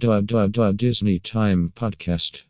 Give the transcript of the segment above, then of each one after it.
Disney Time Podcast.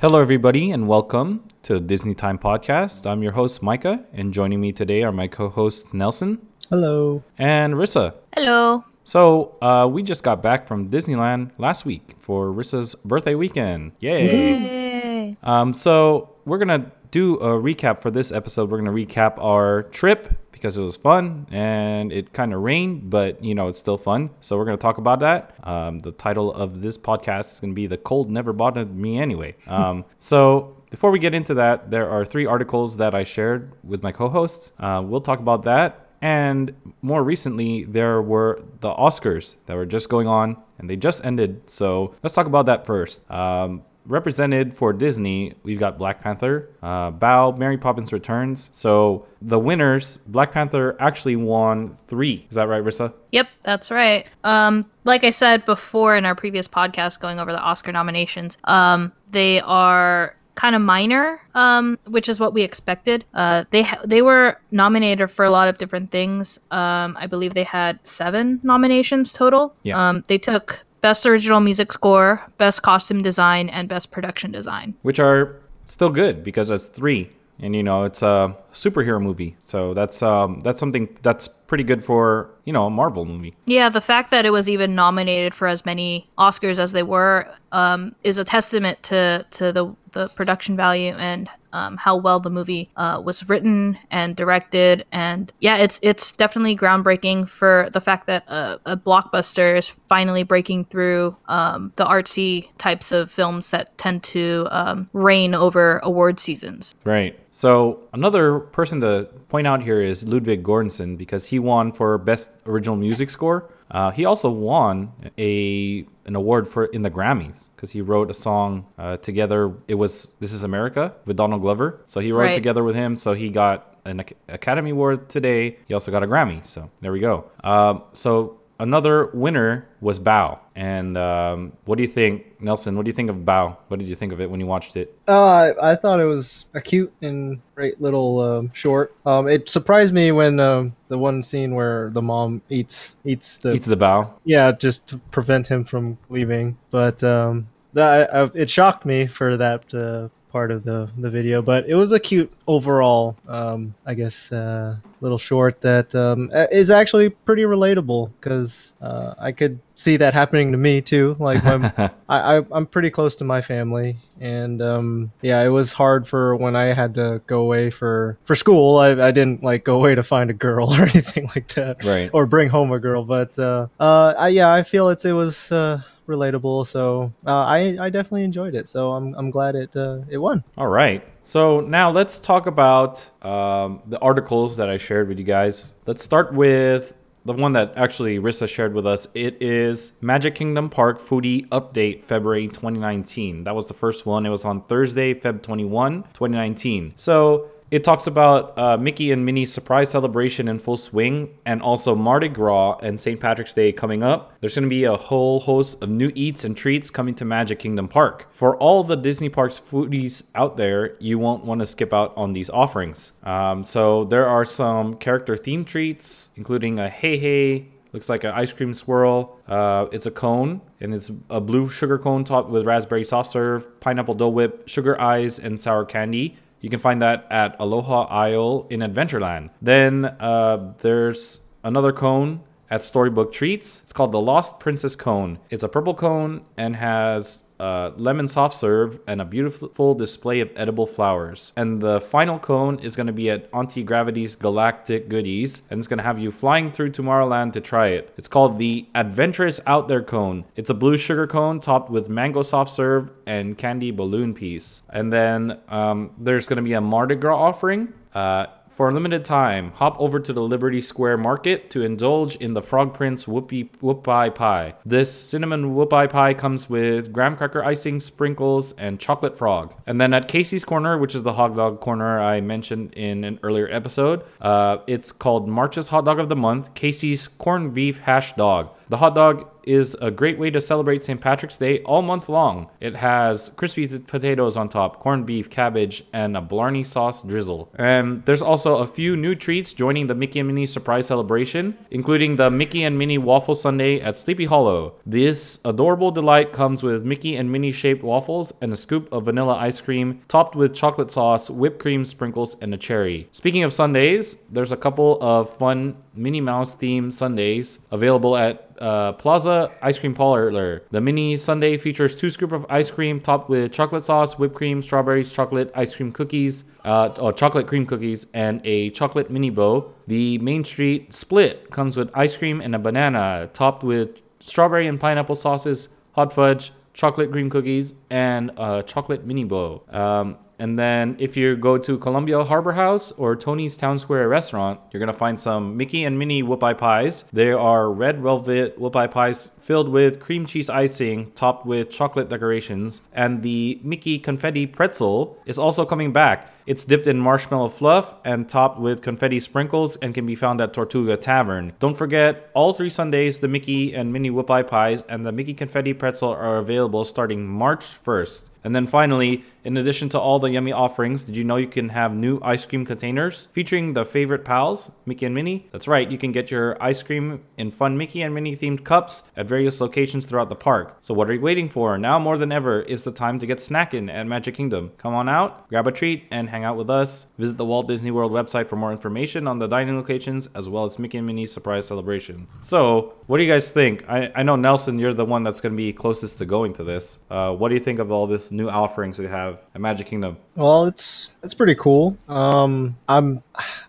Hello, everybody, and welcome to Disney Time Podcast. I'm your host, Micah, and joining me today are my co hosts, Nelson Hello. and Rissa. Hello. So, uh, we just got back from Disneyland last week for Rissa's birthday weekend. Yay! Yay. Um, so, we're going to do a recap for this episode. We're going to recap our trip because it was fun and it kind of rained, but you know, it's still fun. So, we're going to talk about that. Um, the title of this podcast is going to be The Cold Never Bothered Me Anyway. Um, so, before we get into that, there are three articles that I shared with my co hosts. Uh, we'll talk about that. And more recently, there were the Oscars that were just going on and they just ended. So let's talk about that first. Um, represented for Disney, we've got Black Panther, uh, Bao, Mary Poppins Returns. So the winners, Black Panther actually won three. Is that right, Rissa? Yep, that's right. Um, like I said before in our previous podcast, going over the Oscar nominations, um, they are kind of minor, um, which is what we expected. Uh, they ha- they were nominated for a lot of different things. Um, I believe they had seven nominations total. Yeah. Um, they took best original music score, best costume design, and best production design. Which are still good because that's three. And you know, it's a superhero movie. So that's um, that's something that's pretty good for, you know, a Marvel movie. Yeah, the fact that it was even nominated for as many Oscars as they were um, is a testament to to the the production value and um, how well the movie uh, was written and directed. And yeah, it's it's definitely groundbreaking for the fact that a, a blockbuster is finally breaking through um, the artsy types of films that tend to um, reign over award seasons. Right. So another person to point out here is Ludwig Göransson because he won for best original music score. Uh, he also won a an award for in the Grammys because he wrote a song uh, together. It was "This Is America" with Donald Glover. So he wrote Right. together with him. So he got an Academy Award today. He also got a Grammy. So there we go. Um, so another winner was Bao. And um, what do you think, Nelson? What do you think of Bao? What did you think of it when you watched it? Uh, I, I thought it was a cute and great little um, short. Um, it surprised me when um, the one scene where the mom eats eats the Eats the Bao. yeah just to prevent him from leaving. But um, that I, it shocked me for that uh, part of the the video. But it was a cute overall. Um, I guess uh, little short that um, is actually pretty relatable because uh, I could see that happening to me too. Like I, I I'm pretty close to my family, and um, yeah, it was hard for when I had to go away for for school. I, I didn't like go away to find a girl or anything like that, Right. Or bring home a girl, but uh, uh, I, yeah, I feel it's it was uh, relatable. So uh, I I definitely enjoyed it. So I'm I'm glad it uh, it won. All right. So now let's talk about um, the articles that I shared with you guys. Let's start with the one that actually Rissa shared with us. It is Magic Kingdom Park Foodie Update February 2019. That was the first one. It was on Thursday, Feb 21, 2019. So it talks about uh, Mickey and Minnie's surprise celebration in full swing, and also Mardi Gras and St. Patrick's Day coming up. There's going to be a whole host of new eats and treats coming to Magic Kingdom Park. For all the Disney Parks foodies out there, you won't want to skip out on these offerings. Um, so there are some character themed treats, including a Hei Hei. Looks like an ice cream swirl. Uh, it's a cone, and it's a blue sugar cone topped with raspberry soft serve, pineapple Dole Whip, sugar eyes, and sour candy. You can find that at Aloha Isle in Adventureland. Then uh, there's another cone at Storybook Treats. It's called the Lost Princess Cone. It's a purple cone and has uh, lemon soft serve and a beautiful display of edible flowers. And the final cone is going to be at Auntie Gravity's Galactic Goodies, and it's going to have you flying through Tomorrowland to try it. It's called the Adventurous Out There Cone. It's a blue sugar cone topped with mango soft serve and candy balloon piece. And then um, there's going to be a Mardi Gras offering. Uh, For a limited time, hop over to the Liberty Square Market to indulge in the Frog Prince Whoopie Whoopie Pie. This cinnamon whoopie pie comes with graham cracker icing, sprinkles, and chocolate frog. And then at Casey's Corner, which is the hot dog corner I mentioned in an earlier episode, uh, it's called March's Hot Dog of the Month, Casey's Corned Beef Hash Dog. The hot dog is a great way to celebrate St. Patrick's Day all month long. It has crispy potatoes on top, corned beef, cabbage, and a Blarney sauce drizzle. And there's also a few new treats joining the Mickey and Minnie surprise celebration, including the Mickey and Minnie Waffle Sundae at Sleepy Hollow. This adorable delight comes with Mickey and Minnie shaped waffles and a scoop of vanilla ice cream, topped with chocolate sauce, whipped cream, sprinkles, and a cherry. Speaking of Sundays, there's a couple of fun Minnie Mouse themed Sundays available at uh, Plaza Ice Cream Parlor. The mini Sundae features two scoops of ice cream topped with chocolate sauce, whipped cream, strawberries, chocolate ice cream cookies, uh, or chocolate cream cookies, and a chocolate mini bow. The Main Street split comes with ice cream and a banana topped with strawberry and pineapple sauces, hot fudge, chocolate cream cookies, and a chocolate mini bow. Um, and then if you go to Columbia Harbor House or Tony's Town Square restaurant, you're to find some Mickey and Minnie whoopie pies. They are red velvet whoopie pies filled with cream cheese icing topped with chocolate decorations. And the Mickey confetti pretzel is also coming back. It's dipped in marshmallow fluff and topped with confetti sprinkles and can be found at Tortuga Tavern. Don't forget, all three Sundays, the Mickey and Minnie whoopie pies and the Mickey confetti pretzel are available starting March 1st. And then finally, in addition to all the yummy offerings, did you know you can have new ice cream containers featuring the favorite pals, Mickey and Minnie? That's right, you can get your ice cream in fun Mickey and Minnie themed cups at various locations throughout the park. So what are you waiting for? Now more than ever is the time to get snacking at Magic Kingdom. Come on out, grab a treat, and hang out with us. Visit the Walt Disney World website for more information on the dining locations as well as Mickey and Minnie's surprise celebration. So, what do you guys think? I, I know Nelson, you're the one that's going to be closest to going to this. Uh, what do you think of all this new offerings they have at Magic Kingdom? Well, it's it's pretty cool. Um, I'm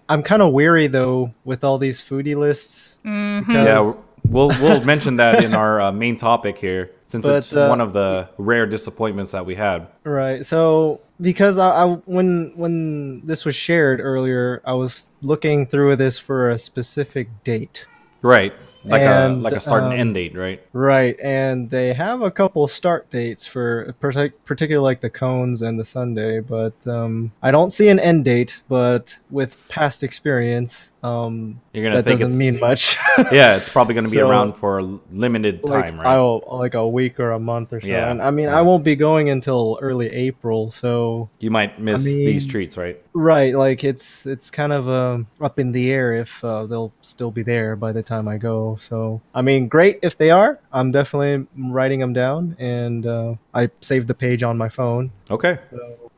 I'm kind of weary though with all these foodie lists. Mhm. Yeah, we'll we'll mention that in our uh, main topic here, since But, it's uh, one of the rare disappointments that we had. Right. So because I, I when when this was shared earlier, I was looking through this for a specific date. Right, like And, a like a start and um, end date, right? Right, and they have a couple start dates for partic- particularly like the cones and the Sunday, but um, I don't see an end date. But with past experience, um, You're gonna that think doesn't mean much. yeah, it's probably gonna be So, around for a limited like time, right? I'll, like a week or a month or so. Yeah, And I mean, yeah. I won't be going until early April, so You might miss these mean- treats, right? right, like it's it's kind of um, up in the air if uh, they'll still be there by the time I go. So I mean, great if they are. I'm definitely writing them down, and uh, I saved the page on my phone. Okay.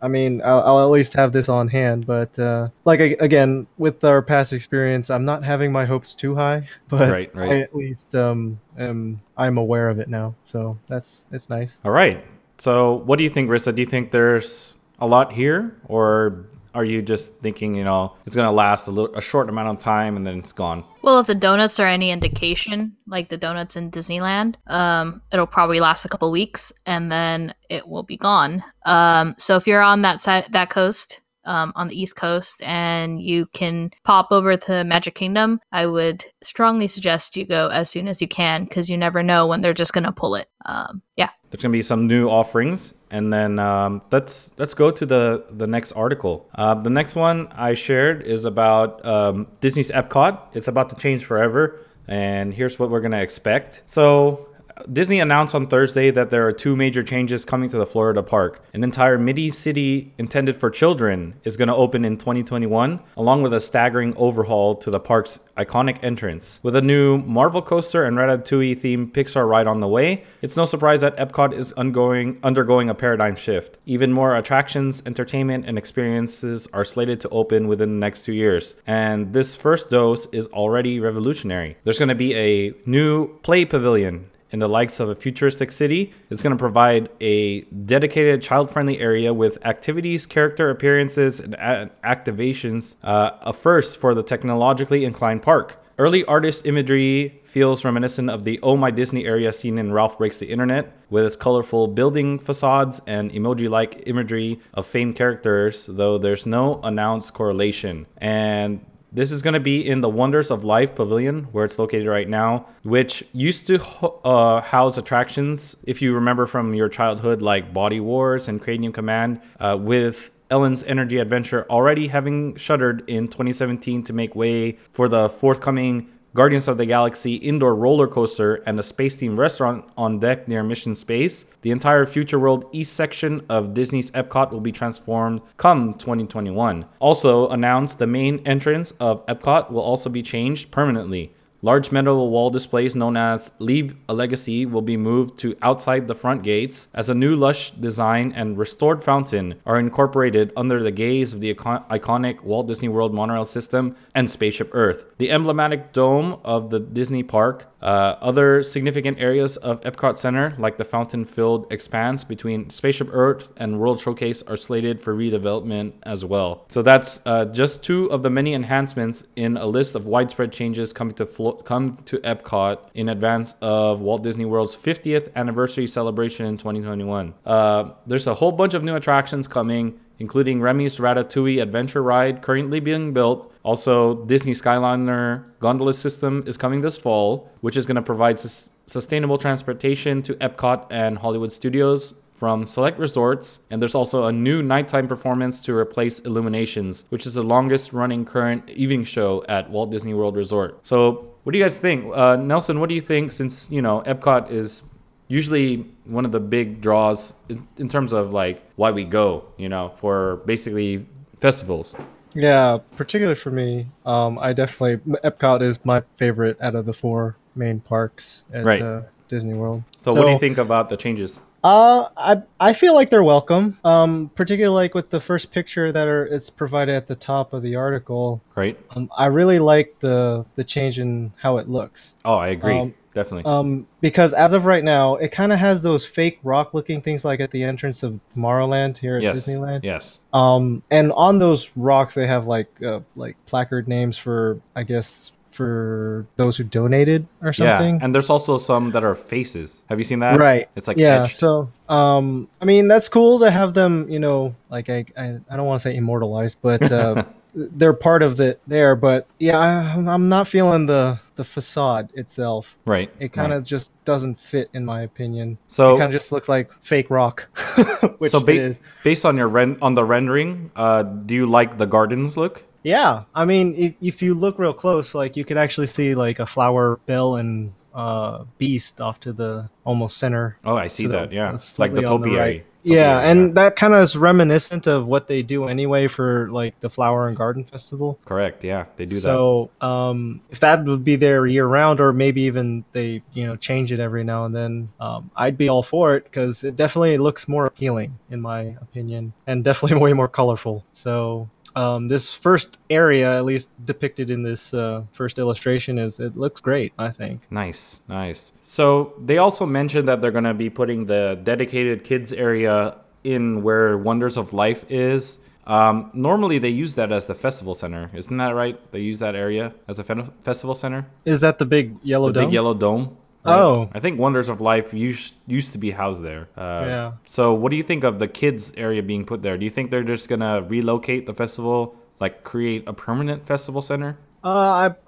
I mean, I'll, I'll at least have this on hand. But uh, like again, with our past experience, I'm not having my hopes too high. But Right, right. I at least um, am I'm aware of it now, so that's it's nice. All right. So, what do you think, Rissa? Do you think there's a lot here, or are you just thinking, you know, it's gonna last a little, a short amount of time and then it's gone? Well, if the donuts are any indication, like the donuts in Disneyland, um, it'll probably last a couple weeks and then it will be gone. Um, so if you're on that side, that coast, um, on the East Coast, and you can pop over to Magic Kingdom, I would strongly suggest you go as soon as you can because you never know when they're just gonna pull it. Um, yeah. There's gonna be some new offerings, and then um, let's let's go to the the next article. Uh, the next one I shared is about um, Disney's Epcot. It's about to change forever, and here's what we're gonna expect. So. Disney announced on Thursday that there are two major changes coming to the Florida park. An entire midi city intended for children is going to open in 2021, along with a staggering overhaul to the park's iconic entrance. With a new Marvel coaster and Ratatouille themed Pixar ride on the way, it's no surprise that Epcot is ongoing, undergoing a paradigm shift. Even more attractions, entertainment, and experiences are slated to open within the next two years, and this first dose is already revolutionary. There's going to be a new play pavilion in the likes of a futuristic city. It's going to provide a dedicated child friendly area with activities, character appearances, and a- activations, uh, a first for the technologically inclined park. Early artist imagery feels reminiscent of the Oh My Disney area seen in Ralph Breaks the Internet, with its colorful building facades and emoji like imagery of famed characters, though there's no announced correlation. And this is going to be in the Wonders of Life Pavilion, where it's located right now, which used to uh, house attractions, if you remember from your childhood, like Body Wars and Cranium Command, uh, with Ellen's Energy Adventure already having shuttered in 2017 to make way for the forthcoming Guardians of the Galaxy indoor roller coaster and a space themed restaurant on deck near Mission Space. The entire Future World East section of Disney's Epcot will be transformed come 2021. Also announced the main entrance of Epcot will also be changed permanently. Large metal wall displays known as Leave a Legacy will be moved to outside the front gates as a new lush design and restored fountain are incorporated under the gaze of the icon- iconic Walt Disney World monorail system and Spaceship Earth. The emblematic dome of the Disney park uh, other significant areas of Epcot Center, like the fountain filled expanse between Spaceship Earth and World Showcase, are slated for redevelopment as well. So that's uh, just two of the many enhancements in a list of widespread changes coming to flo- come to Epcot in advance of Walt Disney World's 50th anniversary celebration in 2021. Uh, there's a whole bunch of new attractions coming including Remy's Ratatouille Adventure Ride currently being built. Also, Disney Skyliner gondola system is coming this fall, which is going to provide sus- sustainable transportation to Epcot and Hollywood Studios from select resorts. And there's also a new nighttime performance to replace Illuminations, which is the longest running current evening show at Walt Disney World Resort. So, what do you guys think? Uh, Nelson, what do you think since, you know, Epcot is usually one of the big draws in, in terms of like why we go, you know, for basically festivals. Yeah, particularly for me, um, I definitely Epcot is my favorite out of the four main parks at Right. uh, Disney World. So, what do you think about the changes? Uh, I I feel like they're welcome. Um, particularly like with the first picture that are is provided at the top of the article. Right? Um, I really like the the change in how it looks. Oh, I agree. Um, Definitely. Um, because as of right now, it kind of has those fake rock looking things like at the entrance of Tomorrowland here at yes. Disneyland. Yes. Um, and on those rocks, they have like uh, like placard names for I guess for those who donated or something. Yeah. And there's also some that are faces. Have you seen that? right. It's like yeah. etched. So um, I mean that's cool to have them. You know, like I I, I don't want to say immortalized, but uh, they're part of the there. But yeah, I, I'm not feeling the the facade itself. Right. It kind right. of just doesn't fit, in my opinion. So it kind of just looks like fake rock, which so it ba- based on your ren- on the rendering, uh, do you like the gardens look? Yeah, I mean, if, if you look real close, like you could actually see like a flower bell and uh, beast off to the almost center. Oh, I see to the- that. Yeah. Like the on the topiary. right. Topiary, Yeah, and that kind of is reminiscent of what they do anyway for like the Flower and Garden Festival. correct. Yeah, they do that. so um, if that would be there year round, or maybe even they you know change it every now and then, um, I'd be all for it because it definitely looks more appealing in my opinion, and definitely way more colorful. So um, this first area, at least depicted in this uh, first illustration, is it looks great. I think. Nice, nice. So they also mentioned that they're going to be putting the dedicated kids area in where Wonders of Life is. Um, normally they use that as the festival center, isn't that right? They use that area as a fe- festival center, Is that the big yellow the dome? big yellow dome. Oh. I think Wonders of Life used used to be housed there. Uh, Yeah. So what do you think of the kids area being put there? Do you think they're just gonna relocate the festival, like create a permanent festival center? Uh,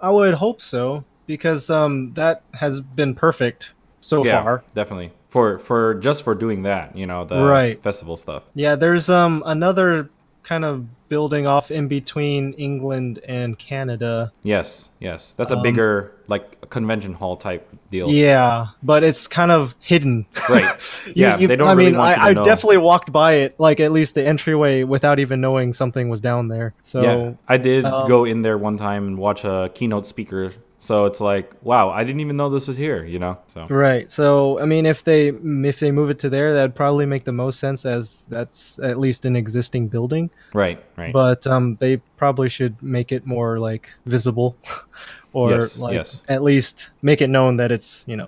I I would hope so because um that has been perfect so yeah, far. definitely. For for just for doing that, you know, the Right. festival stuff. Yeah, there's um another kind of building off in between England and Canada. Yes, yes. That's a Um, bigger like convention hall type deal. Yeah, but it's kind of hidden. Right. You- Yeah, you- they don't I really mean, want you to I, I know. definitely walked by it, like at least the entryway, without even knowing something was down there. So yeah. I did um, go in there one time and watch a keynote speaker. So it's like, wow, I didn't even know this was here, you know? So Right. So I mean, if they if they move it to there, that'd probably make the most sense, as that's at least an existing building. Right, right. But um, they probably should make it more like visible, or Yes, like yes. at least make it known that it's you know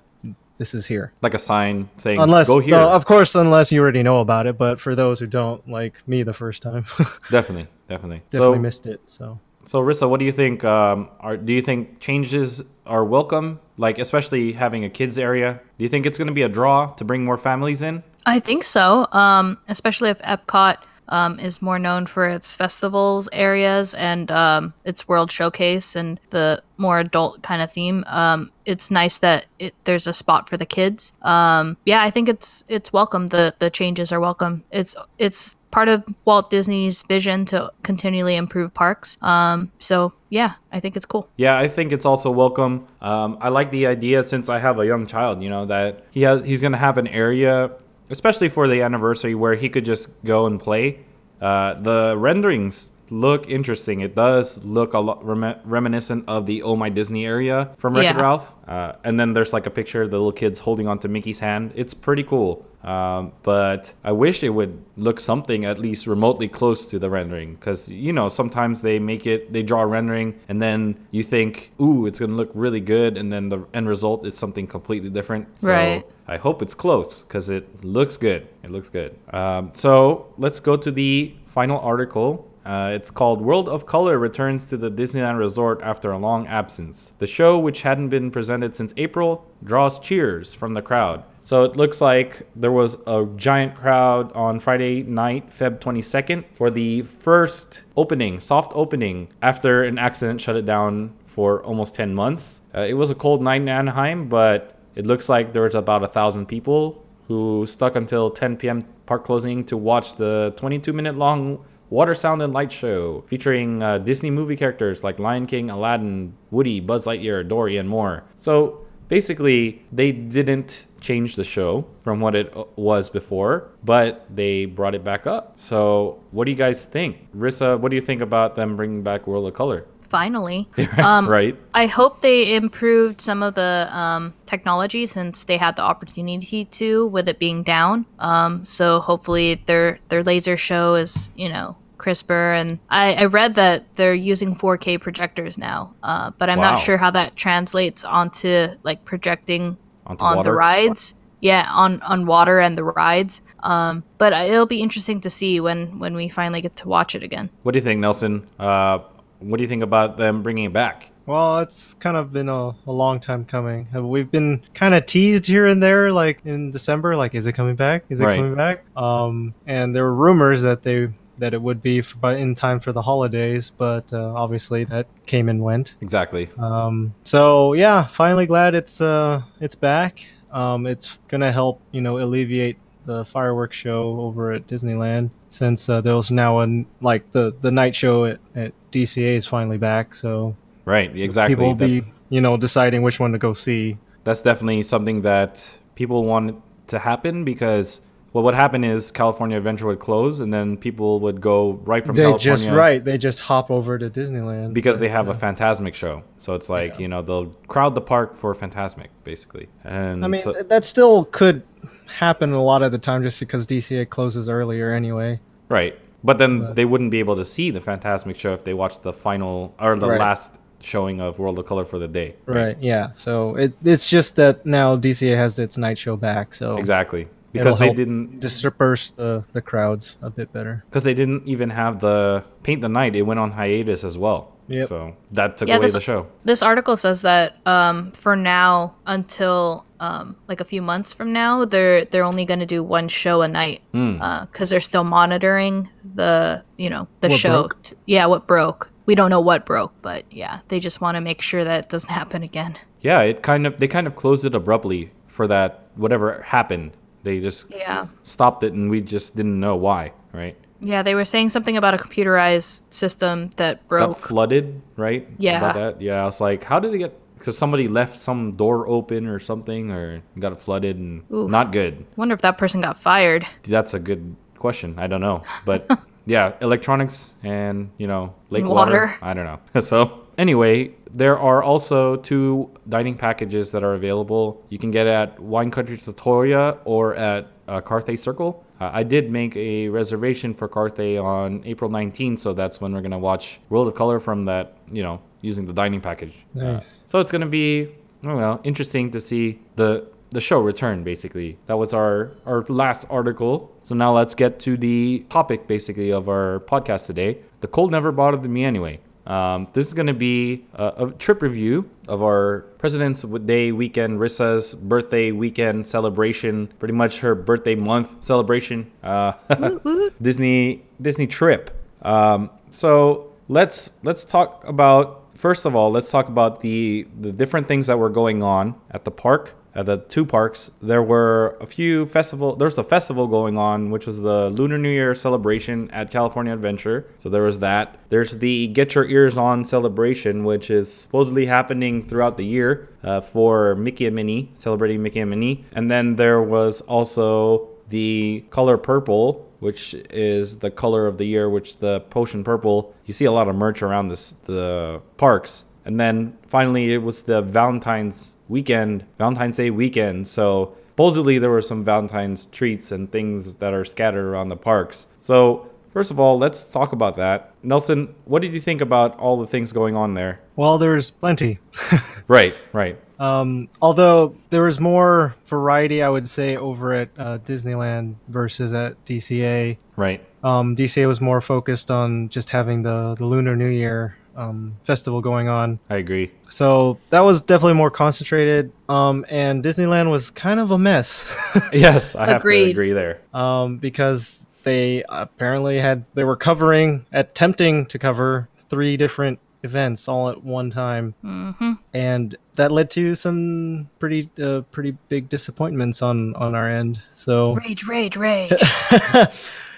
this is here. like a sign saying Unless, go here. well, of course, unless you already know about it. But for those who don't, like me, the first time, definitely, definitely. definitely so missed it. So So Rissa, what do you think? Um, are do you think changes are welcome? Like especially having a kids area. Do you think it's going to be a draw to bring more families in? I think so. Um, especially if Epcot um, is more known for its festivals areas and um, its World Showcase and the more adult kind of theme. Um, it's nice that it, there's a spot for the kids. Um, yeah, I think it's it's welcome. The the changes are welcome. It's it's part of Walt Disney's vision to continually improve parks. Um, so yeah, I think it's cool. Yeah, I think it's also welcome. Um, I like the idea since I have a young child, you know, that he has he's gonna have an area, especially for the anniversary, where he could just go and play. Uh, the renderings look interesting. It does look a lot rem- reminiscent of the Oh My Disney area from Wreck-It Yeah. Ralph. Uh, and then there's like a picture of the little kids holding onto Mickey's hand. It's pretty cool. Um, but I wish it would look something at least remotely close to the rendering because you know sometimes they make it they draw a rendering and then you think ooh it's gonna look really good and then the end result is something completely different. right. So I hope it's close because it looks good. It looks good. Um, so let's go to the final article. Uh, it's called World of Color returns to the Disneyland Resort after a long absence. The show, which hadn't been presented since April, draws cheers from the crowd. So it looks like there was a giant crowd on Friday night, Feb 22nd, for the first opening, soft opening, after an accident shut it down for almost 10 months. Uh, it was a cold night in Anaheim, but it looks like there was about a thousand people who stuck until 10 p.m. park closing to watch the 22 minute long water, sound, and light show featuring uh, Disney movie characters like Lion King, Aladdin, Woody, Buzz Lightyear, Dory, and more. So basically, they didn't change the show from what it uh, was before, but they brought it back up. So, what do you guys think? Rissa, what do you think about them bringing back World of Color? Finally, um, right? I hope they improved some of the um, technology since they had the opportunity to, with it being down. Um, so hopefully their their laser show is you know crisper. And I, I read that they're using 4K projectors now, uh, but I'm Wow. not sure how that translates onto like projecting Onto on the water? rides. Yeah, on on water and the rides. Um, but it'll be interesting to see when when we finally get to watch it again. What do you think, Nelson? Uh, what do you think about them bringing it back? Well, it's kind of been a, a long time coming. We've been kind of teased here and there, like in December, like, is it coming back? Is it Right. coming back? Um, and there were rumors that they that it would be for, in time for the holidays, but uh, obviously that came and went. Exactly. Um, so yeah, finally glad it's uh it's back. Um, it's gonna help you know alleviate the fireworks show over at Disneyland since uh, there was now a like the the night show at, at DCA is finally back. So Right. Exactly. people will be you know deciding which one to go see. that's definitely something that people want to happen because well, what happened is California Adventure would close, and then people would go right from they California just right they just hop over to Disneyland because they have uh, a Fantasmic show. So it's like you know they'll crowd the park for Fantasmic basically. And I mean so- that still could happen a lot of the time just because DCA closes earlier anyway. right, but then But- they wouldn't be able to see the Fantasmic show if they watched the final or the Right. last showing of World of Color for the day. Right. Yeah. So it, it's just that now DCA has its night show back. So Exactly. It'll Because they didn't disperse the the crowds a bit better. because they didn't even have the paint the night. It went on hiatus as well. Yep. So that took Yeah, away this- the show. This article says that um, for now, until um, like a few months from now, they're they're only going to do one show a night because they're still monitoring the you know the What show. broke? T- Yeah, what broke? We don't know what broke, but yeah, they just want to make sure that it doesn't happen again. Yeah, it kind of they kind of closed it abruptly for that whatever happened. They just Yeah. stopped it and we just didn't know why, right? Yeah, they were saying something about a computerized system that broke. Got flooded, right? Yeah. About that. Yeah, I was like, how did it get because somebody left some door open or something or got flooded and Oof. not good. Wonder if that person got fired. That's a good question. I don't know. But yeah, electronics and, you know, lake water. Water. I don't know. so, anyway, there are also two dining packages that are available. You can get at Wine Country Trattoria or at uh, Carthay Circle. Uh, I did make a reservation for Carthay on April 19th, so that's when we're going to watch World of Color from that, you know, using the dining package. Uh, Nice. so it's going to be, I don't know, interesting to see the the show return basically. That was our our last article. So now let's get to the topic basically of our podcast today. The cold never bothered me anyway. Um, this is going to be a, a trip review of our President's Day weekend, Rissa's birthday weekend celebration, pretty much her birthday month celebration, uh. Disney Disney trip. Um, so let's let's talk about first of all, let's talk about the the different things that were going on at the park at the two parks, there were a few festival. There's a festival going on, which was the Lunar New Year celebration at California Adventure. So there was that. There's the Get Your Ears On celebration, which is supposedly happening throughout the year uh, for Mickey and Minnie, celebrating Mickey and Minnie. And then there was also the color purple, which is the color of the year, which the potion purple. You see a lot of merch around this the parks. And then finally, it was the Valentine's weekend, Valentine's Day weekend. So supposedly there were some Valentine's treats and things that are scattered around the parks. So first of all, let's talk about that. Nelson, what did you think about all the things going on there? Well, there's plenty. Right, right. Um, although there was more variety, I would say, over at uh, Disneyland versus at DCA. Right. Um, DCA was more focused on just having the, the Lunar New Year um, festival going on. I agree. So that was definitely more concentrated. Um, and Disneyland was kind of a mess Yes, I have to agree there. um, because they apparently had they were covering attempting to cover three different events all at one time hmm and that led to some pretty uh, pretty big disappointments on on our end so Rage, rage, rage.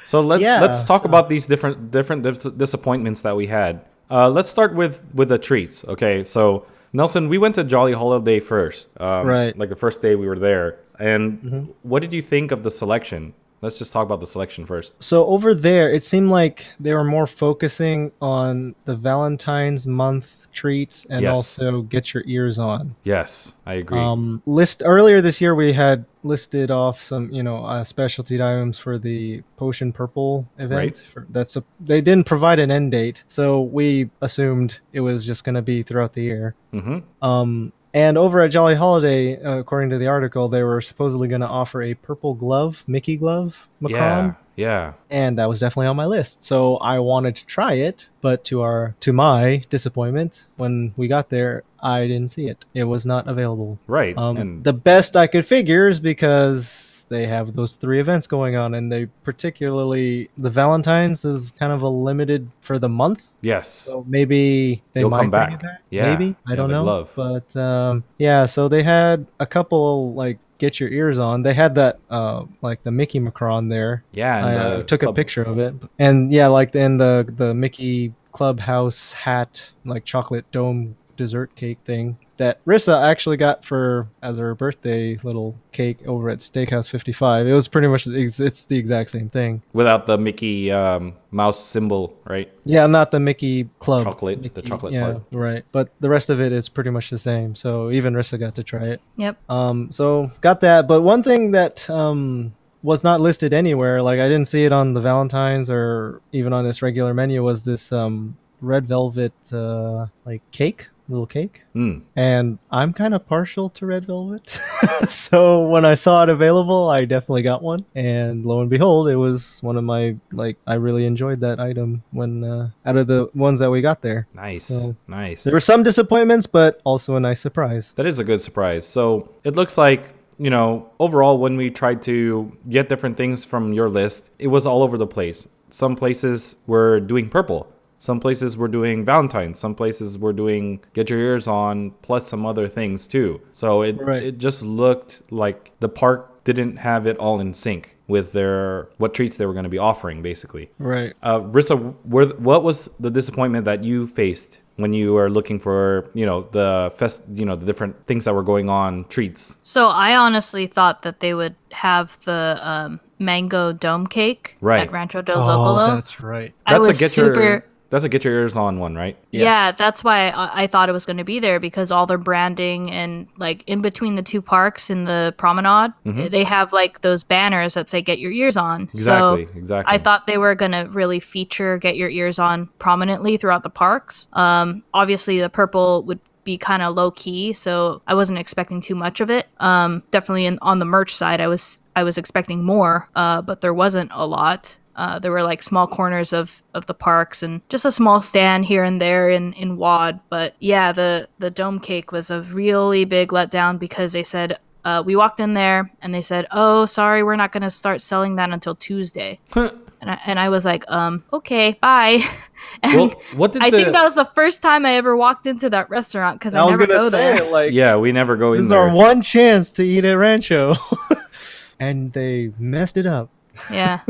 So let's Yeah, let's talk so- about these different different dis- disappointments that we had. Uh, let's start with with the treats. Okay, so Nelson, we went to Jolly Holiday first, um, Right. Like the first day we were there. And what did you think of the selection? Let's just talk about the selection first. so over there it seemed like they were more focusing on the valentine's month treats and Yes. also get your ears on Yes, I agree. um list earlier this year we had listed off some you know uh, specialty items for the potion purple event Right. for, that's a, they didn't provide an end date so we assumed it was just going to be throughout the year hmm um and over at Jolly Holiday, uh, according to the article, they were supposedly going to offer a purple glove, Mickey glove, Macron, Yeah, yeah. and that was definitely on my list. So I wanted to try it, but to our to my disappointment, when we got there, I didn't see it. It was not available. Right. Um, and the best I could figure is because they have those three events going on, and they particularly the Valentine's is kind of a limited for the month. yes, So maybe they You'll might come back. Yeah. Maybe I Yeah, don't know. glove. But um, yeah, so they had a couple like get your ears on. They had that uh, like the Mickey Macron there. yeah. And I uh, took a picture of it, and yeah, like in the the Mickey Clubhouse hat, like chocolate dome dessert cake thing that Rissa actually got for as her birthday little cake over at Steakhouse 55. It was pretty much the it's the exact same thing. without the Mickey um, mouse symbol, right? Yeah, not the Mickey Club. Chocolate, the chocolate yeah, part. right. But the rest of it is pretty much the same. So even Rissa got to try it. Yep. Um, so got that. But one thing that um was not listed anywhere, like I didn't see it on the Valentine's or even on this regular menu, was this um red velvet uh like cake, little cake. Mm. And I'm kind of partial to red velvet. so when I saw it available, I definitely got one. And lo and behold, it was one of my like I really enjoyed that item when uh, out of the ones that we got there. Nice, So, nice. There were some disappointments, but also a nice surprise. That is a good surprise. So it looks like, you know, overall, when we tried to get different things from your list, it was all over the place. Some places were doing purple. Some places were doing Valentine's. Some places were doing Get Your Ears On, plus some other things too. So it, Right. it just looked like the park didn't have it all in sync with their what treats they were going to be offering, basically. Right. Uh, Rissa, were, what was the disappointment that you faced when you were looking for, you know, the fest, you know, the different things that were going on, treats? So I honestly thought that they would have the um, mango dome cake Right. at Rancho del zocalo Oh, that's right. I That's was a get super. your that's a get your ears on one, right? Yeah. that's why I, I thought it was going to be there because all their branding and like in between the two parks in the promenade, they have like those banners that say "Get Your Ears On." Exactly, So exactly. I thought they were going to really feature "Get Your Ears On" prominently throughout the parks. Um, obviously, the purple would be kind of low key, so I wasn't expecting too much of it. Um, definitely in, on the merch side, I was I was expecting more, uh, but there wasn't a lot. Uh, there were like small corners of, of the parks and just a small stand here and there in, in Wad. But yeah, the, the dome cake was a really big letdown because they said, uh, we walked in there and they said, oh, sorry, we're not going to start selling that until Tuesday. and, I, and I was like, um, okay, bye. and Well, what did I the, think that was the first time I ever walked into that restaurant because I, I was never gonna go say there. like Yeah, we never go this in is our there. one chance to eat at Rancho, and they messed it up. Yeah.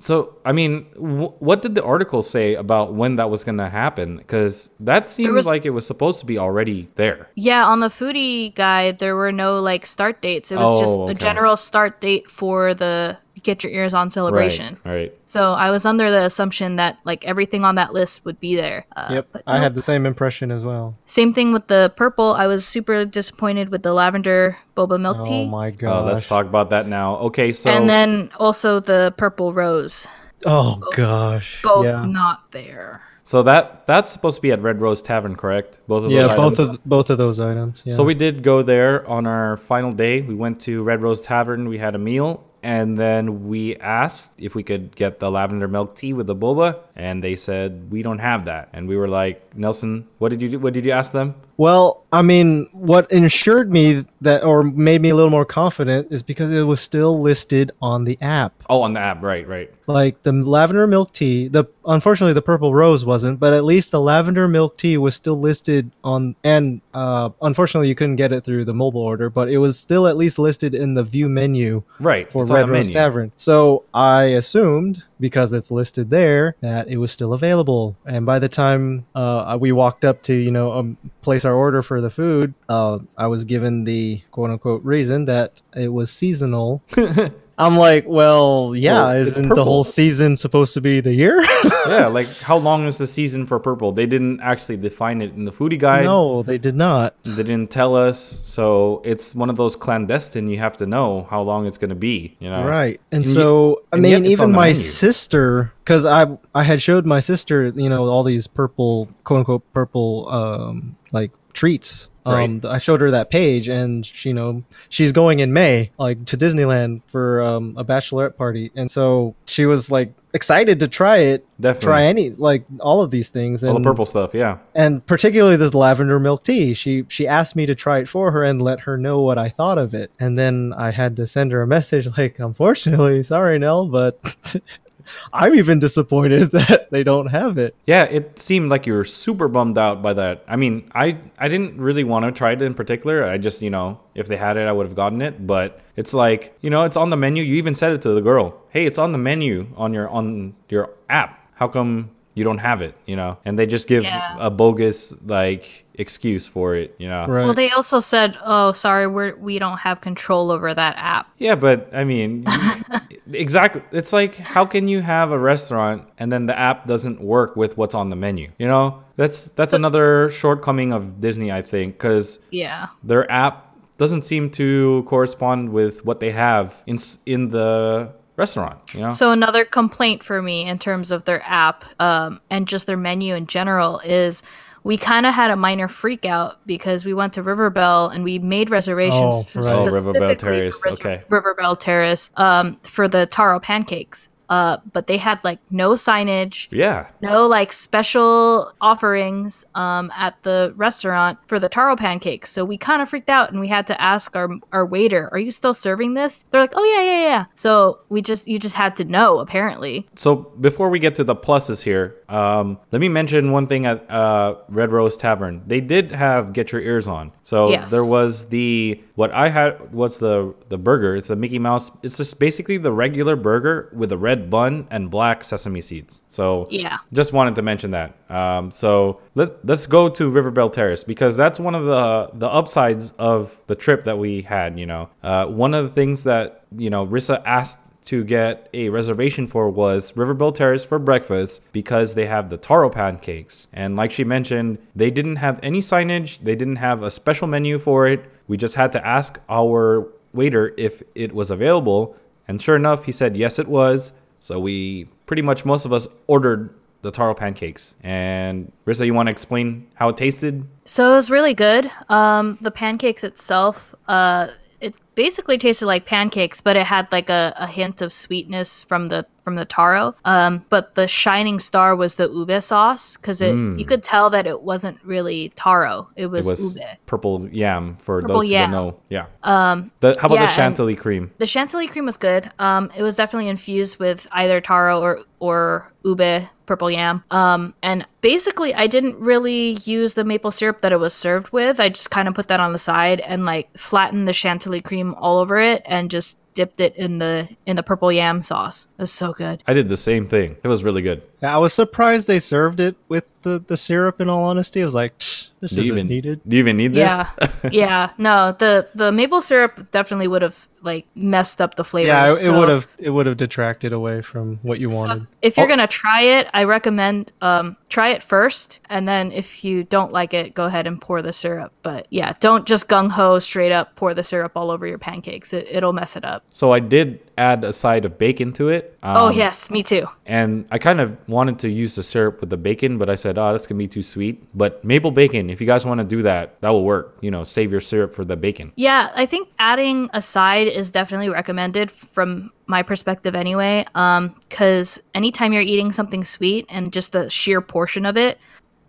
So, I mean, w- what did the article say about when that was going to happen? Because that seemed was- like it was supposed to be already there. Yeah, on the foodie guide, there were no like start dates. It was just Oh, a general start date for the Get Your Ears On celebration. Right. Right. So I was under the assumption that like everything on that list would be there. Uh, yep, but I had the same impression as well. Same thing with the purple. I was super disappointed with the lavender boba milk tea. Oh my god! Oh, let's talk about that now. Okay, so and then also the purple rose. Oh gosh! Both yeah, not there. so that that's supposed to be at Red Rose Tavern, correct? Both of those yeah, both items? of both of those items. Yeah. So we did go there on our final day. We went to Red Rose Tavern. We had a meal, and then we asked if we could get the lavender milk tea with the boba, and they said we don't have that. And we were like, Nelson, what did you do? What did you ask them? Well, I mean, what ensured me that, or made me a little more confident, is because it was still listed on the app. Oh, on the app, right, right. Like the lavender milk tea, the unfortunately the purple rose wasn't, but at least the lavender milk tea was still listed on, and uh, unfortunately you couldn't get it through the mobile order, but it was still at least listed in the view menu Right. for it's Red Rose menu. Tavern. So I assumed because it's listed there that it was still available. And by the time uh, we walked up to you know um, place our order for the food, uh, I was given the quote unquote reason that it was seasonal. I'm like, well, yeah, Well, isn't the whole season supposed to be the year? yeah, like how long is the season for purple? They didn't actually define it in the foodie guide. no, they did not. They didn't tell us, so it's one of those clandestine. You have to know how long it's going to be. You know, Right. And, And so, I mean, even my menu. sister, because I I had showed my sister, you know, all these purple, quote unquote, purple, um, like treats. Um, I showed her that page, and she, you know, she's going in May, like to Disneyland for um, a bachelorette party, and so she was like excited to try it, Definitely. try any, like all of these things, and all the purple stuff. Yeah. and particularly this lavender milk tea. She she asked me to try it for her and let her know what I thought of it. And then I had to send her a message like, "Unfortunately, sorry, Nell, but I'm even disappointed that they don't have it." Yeah, it seemed like you were super bummed out by that. I mean, I I didn't really want to try it in particular. I just, you know, if they had it, I would have gotten it. But it's like, you know, it's on the menu. You even said it to the girl. Hey, it's on the menu on your on your app. How come you don't have it? You know, and they just give Yeah. a bogus like excuse for it. You know. Right. Well, they also said, "Oh, sorry, we're we don't have control over that app." Yeah, but I mean, exactly. It's like how can you have a restaurant and then the app doesn't work with what's on the menu? You know, that's that's another shortcoming of Disney, I think, because Yeah. their app doesn't seem to correspond with what they have in in the restaurant. You know, So another complaint for me in terms of their app um, and just their menu in general is we kind of had a minor freak out because we went to River Belle and we made reservations Oh, for right. Oh, River Belle specifically Terrace, for Res- okay. River Belle Terrace um, for the taro pancakes. Uh, but they had like no signage, yeah, no like special offerings um, at the restaurant for the taro pancakes. So we kind of freaked out and we had to ask our our waiter, "Are you still serving this?" They're like, "Oh yeah, yeah, yeah." So we just you just had to know apparently. So before we get to the pluses here, um, let me mention one thing at uh, Red Rose Tavern. They did have get your ears on. So Yes. there was the what I had. What's the the burger? It's a Mickey Mouse. It's just basically the regular burger with a red bun and black sesame seeds. So Yeah. just wanted to mention that. Um, so let let's go to River Belle Terrace because that's one of the the upsides of the trip that we had. You know, uh, one of the things that you know Rissa asked to get a reservation for was River Belle Terrace for breakfast because they have the taro pancakes. And like she mentioned, they didn't have any signage. They didn't have a special menu for it. We just had to ask our waiter if it was available. And sure enough, he said yes, it was. So we pretty much most of us ordered the taro pancakes. And Rissa, you want to explain how it tasted? So it was really good. Um, the pancakes itself, uh, it basically tasted like pancakes, but it had like a, a hint of sweetness from the from the taro. Um, but the shining star was the ube sauce because it Mm. you could tell that it wasn't really taro. It was, it was ube. purple yam for Purple those who yam. don't know. Yeah. Um, The, how about yeah, the chantilly cream? the chantilly cream was good. Um, it was definitely infused with either taro or or ube, purple yam. Um, and basically, I didn't really use the maple syrup that it was served with. I just kind of put that on the side and like flattened the chantilly cream all over it and just dipped it in the in the purple yam sauce. It was so good. I did the same thing. It was really good. Yeah, I was surprised they served it with the, the syrup. In all honesty, I was like, this isn't even needed. Do you even need this? Yeah, yeah. No, the the maple syrup definitely would have like messed up the flavor. Yeah, it, so- would have it would have detracted away from what you So wanted. if you're Oh. gonna try it, I recommend um, try it first, and then if you don't like it, go ahead and pour the syrup. But yeah, don't just gung ho straight up pour the syrup all over your pancakes. It, it'll mess it up. So I did add a side of bacon to it. oh um, yes, me too. And I kind of wanted to use the syrup with the bacon, but I said, oh, that's going to be too sweet. But maple bacon, if you guys want to do that, that will work. You know, save your syrup for the bacon. Yeah, I think adding a side is definitely recommended from my perspective anyway. Um, because anytime you're eating something sweet and just the sheer portion of it,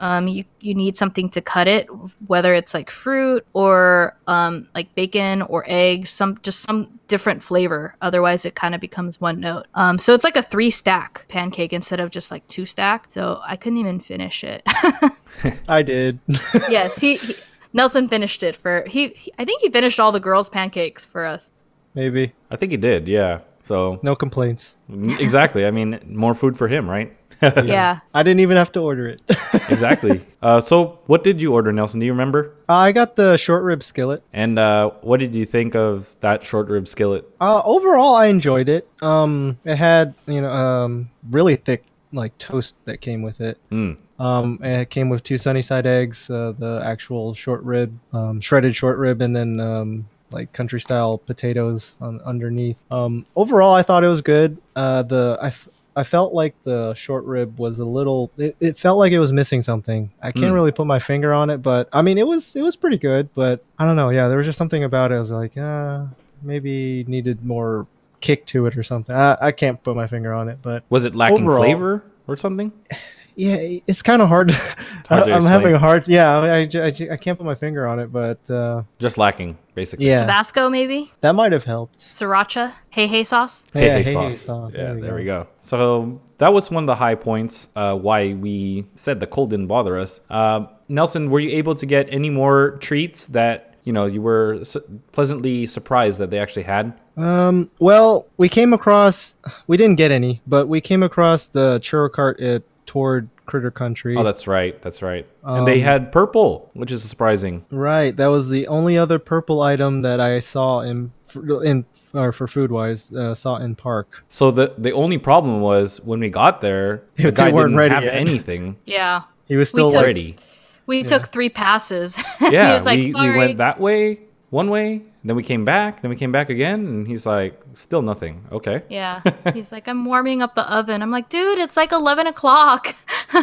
um, you you need something to cut it, whether it's like fruit or um like bacon or eggs, some just some different flavor. Otherwise, it kind of becomes one note. Um, so it's like a three stack pancake instead of just like two stack. So I couldn't even finish it. I did. yes, he, he Nelson finished it for he, he. I think he finished all the girls' pancakes for us. Maybe I think he did, yeah. So, no complaints. exactly. I mean, more food for him, right? Yeah. I didn't even have to order it. exactly. Uh, so, what did you order, Nelson? Do you remember? I got the short rib skillet. And uh, what did you think of that short rib skillet? Uh, overall, I enjoyed it. Um, it had you know um really thick like toast that came with it. Mm. Um, and it came with two sunny side eggs, uh, the actual short rib, um, shredded short rib, and then um, like country style potatoes on underneath. Um, overall, I thought it was good. Uh, the I, f- I felt like the short rib was a little. It, it felt like it was missing something. I can't Mm. really put my finger on it, but I mean, it was it was pretty good. But I don't know. Yeah, there was just something about it. I was like, uh, maybe needed more kick to it or something. I, I can't put my finger on it, but Was it lacking Overall- flavor or something? Yeah, it's kind of hard. hard to I'm having a hard. Yeah, I, I, I, can't put my finger on it, but uh, Just lacking, basically. yeah, Tabasco, maybe that might have helped. sriracha, Hei Hei sauce. Hey, Yeah, Hei, Hei, sauce. sauce. Yeah, There there, we we go. So that was one of the high points uh, why we said the cold didn't bother us. Uh, Nelson, were you able to get any more treats that you know you were su- pleasantly surprised that they actually had? Um, well, we came across. We didn't get any, but we came across the churro cart at toward Critter Country. Oh, that's right. That's right. and they Um, had purple, which is surprising. right. That was the only other purple item that I saw in in or for food wise uh, saw in park. So the the only problem was when we got there, the They guy weren't didn't ready have yet. anything Yeah, He was still took- like, ready. we took three passes. Yeah, he was like, we, we went that way, one way, then we came back, then we came back again, and he's like, still nothing. Okay. Yeah, he's like, I'm warming up the oven. I'm like, dude, it's like eleven o'clock.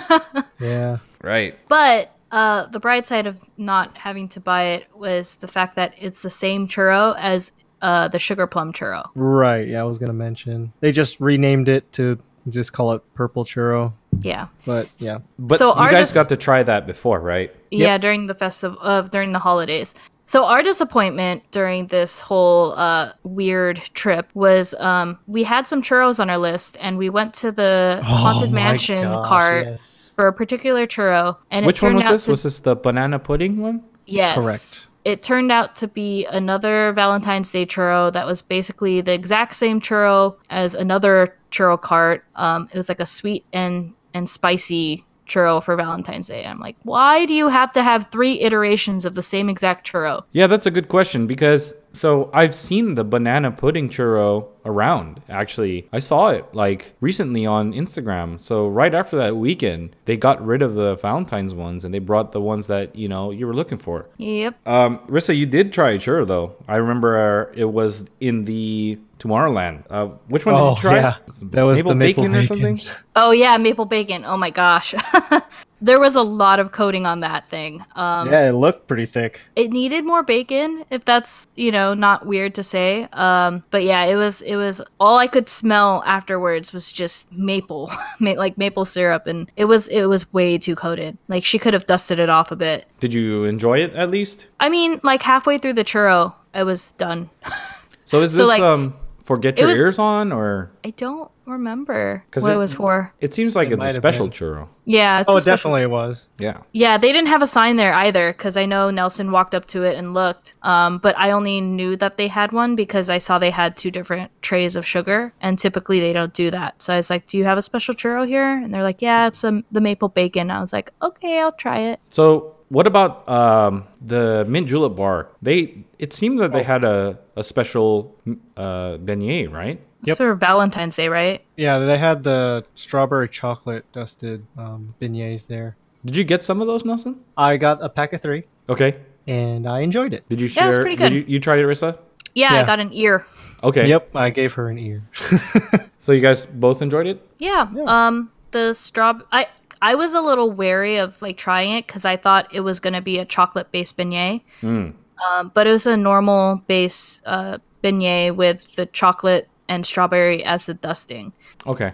yeah. Right. But uh, the bright side of not having to buy it was the fact that it's the same churro as uh, the sugar plum churro. Right. Yeah, I was gonna mention they just renamed it to just call it purple churro. Yeah, But yeah, But So you guys dis- got to try that before, right? yeah, during the festival, of during the holidays. So our disappointment during this whole uh, weird trip was um, we had some churros on our list, and we went to the haunted Oh my mansion gosh, cart yes. for a particular churro, and Which it turned one was this? to Was this the banana pudding one? Yes. Correct. It turned out to be another Valentine's Day churro that was basically the exact same churro as another churro cart. Um, it was like a sweet and and spicy churro for Valentine's Day. I'm like, why do you have to have three iterations of the same exact churro? Yeah, that's a good question because so I've seen the banana pudding churro around. Actually, I saw it like recently on Instagram. So right after that weekend, they got rid of the Valentine's ones and they brought the ones that you know you were looking for. Yep. Um, Rissa, you did try a churro though. I remember uh, it was in the Tomorrowland. Uh, which one did Oh you try? yeah, that was Maple the maple bacon or something? Oh yeah, maple bacon. Oh my gosh. there was a lot of coating on that thing. Um, yeah, it looked pretty thick. it needed more bacon if that's you know not weird to say um but yeah it was it was all i could smell afterwards was just maple ma- like maple syrup and it was it was way too coated like she could have dusted it off a bit Did you enjoy it at least? i mean like halfway through the churro i was done So is So, this like, um for get your was- ears on or i don't remember 'Cause what it, it- was for it seems like It it's a special been. churro. yeah it's Oh, it special- definitely was. Yeah. Yeah, they didn't have a sign there either because I know Nelson walked up to it and looked. Um, but I only knew that they had one because I saw they had two different trays of sugar, and typically they don't do that. So I was like, "Do you have a special churro here?" And they're like, "Yeah, it's um, the maple bacon." I was like, "Okay, I'll try it." So what about um, the mint julep bar? They it seemed that they had a, a special uh, beignet, right? Yep. It's for Valentine's Day, right? Yeah, they had the strawberry chocolate dusted um, beignets there. Did you get some of those, Nelson? I got a pack of three, Okay. and I enjoyed it. Did you share? Yeah, it was pretty Did good. you, you tried it, Rissa? Yeah, I got an ear. Okay. Yep, I gave her an ear. So you guys both enjoyed it? Yeah. Um, the straw. I I was a little wary of like trying it because I thought it was gonna be a chocolate based beignet. Mm. Um, but it was a normal base uh, beignet with the chocolate and strawberry as the dusting. Okay.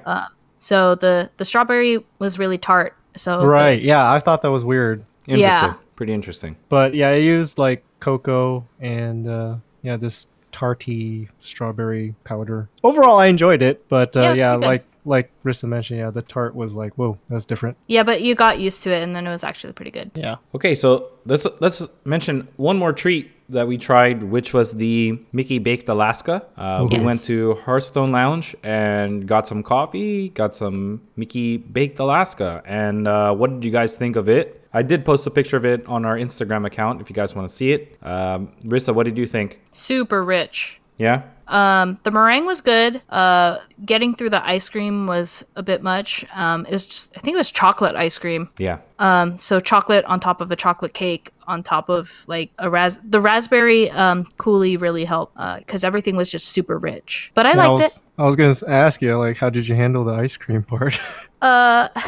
So the the strawberry was really tart. So right? Yeah, I thought that was weird, Interesting. yeah. Pretty interesting. but yeah, I used like cocoa and uh, yeah, this tarty strawberry powder. Overall, I enjoyed it, but uh, Yeah, yeah, it's pretty good. like like Rissa mentioned, yeah, the tart was like, whoa, that was different. yeah, but you got used to it, and then it was actually pretty good. Yeah. Okay, so let's let's mention one more treat that we tried, which was the Mickey Baked Alaska. Uh, We went to Hearthstone Lounge and got some coffee, got some Mickey Baked Alaska. And uh, what did you guys think of it? I did post a picture of it on our Instagram account if you guys want to see it. Um, Rissa, what did you think? Super rich. Yeah. Um, the meringue was good. Uh, getting through the ice cream was a bit much. Um, it was just I think it was chocolate ice cream. Yeah. Um, so chocolate on top of a chocolate cake on top of like a ras the raspberry um coulis really helped because everything was just super rich. But I Yeah, liked was, it. I was gonna ask you, like, how did you handle the ice cream part? Uh,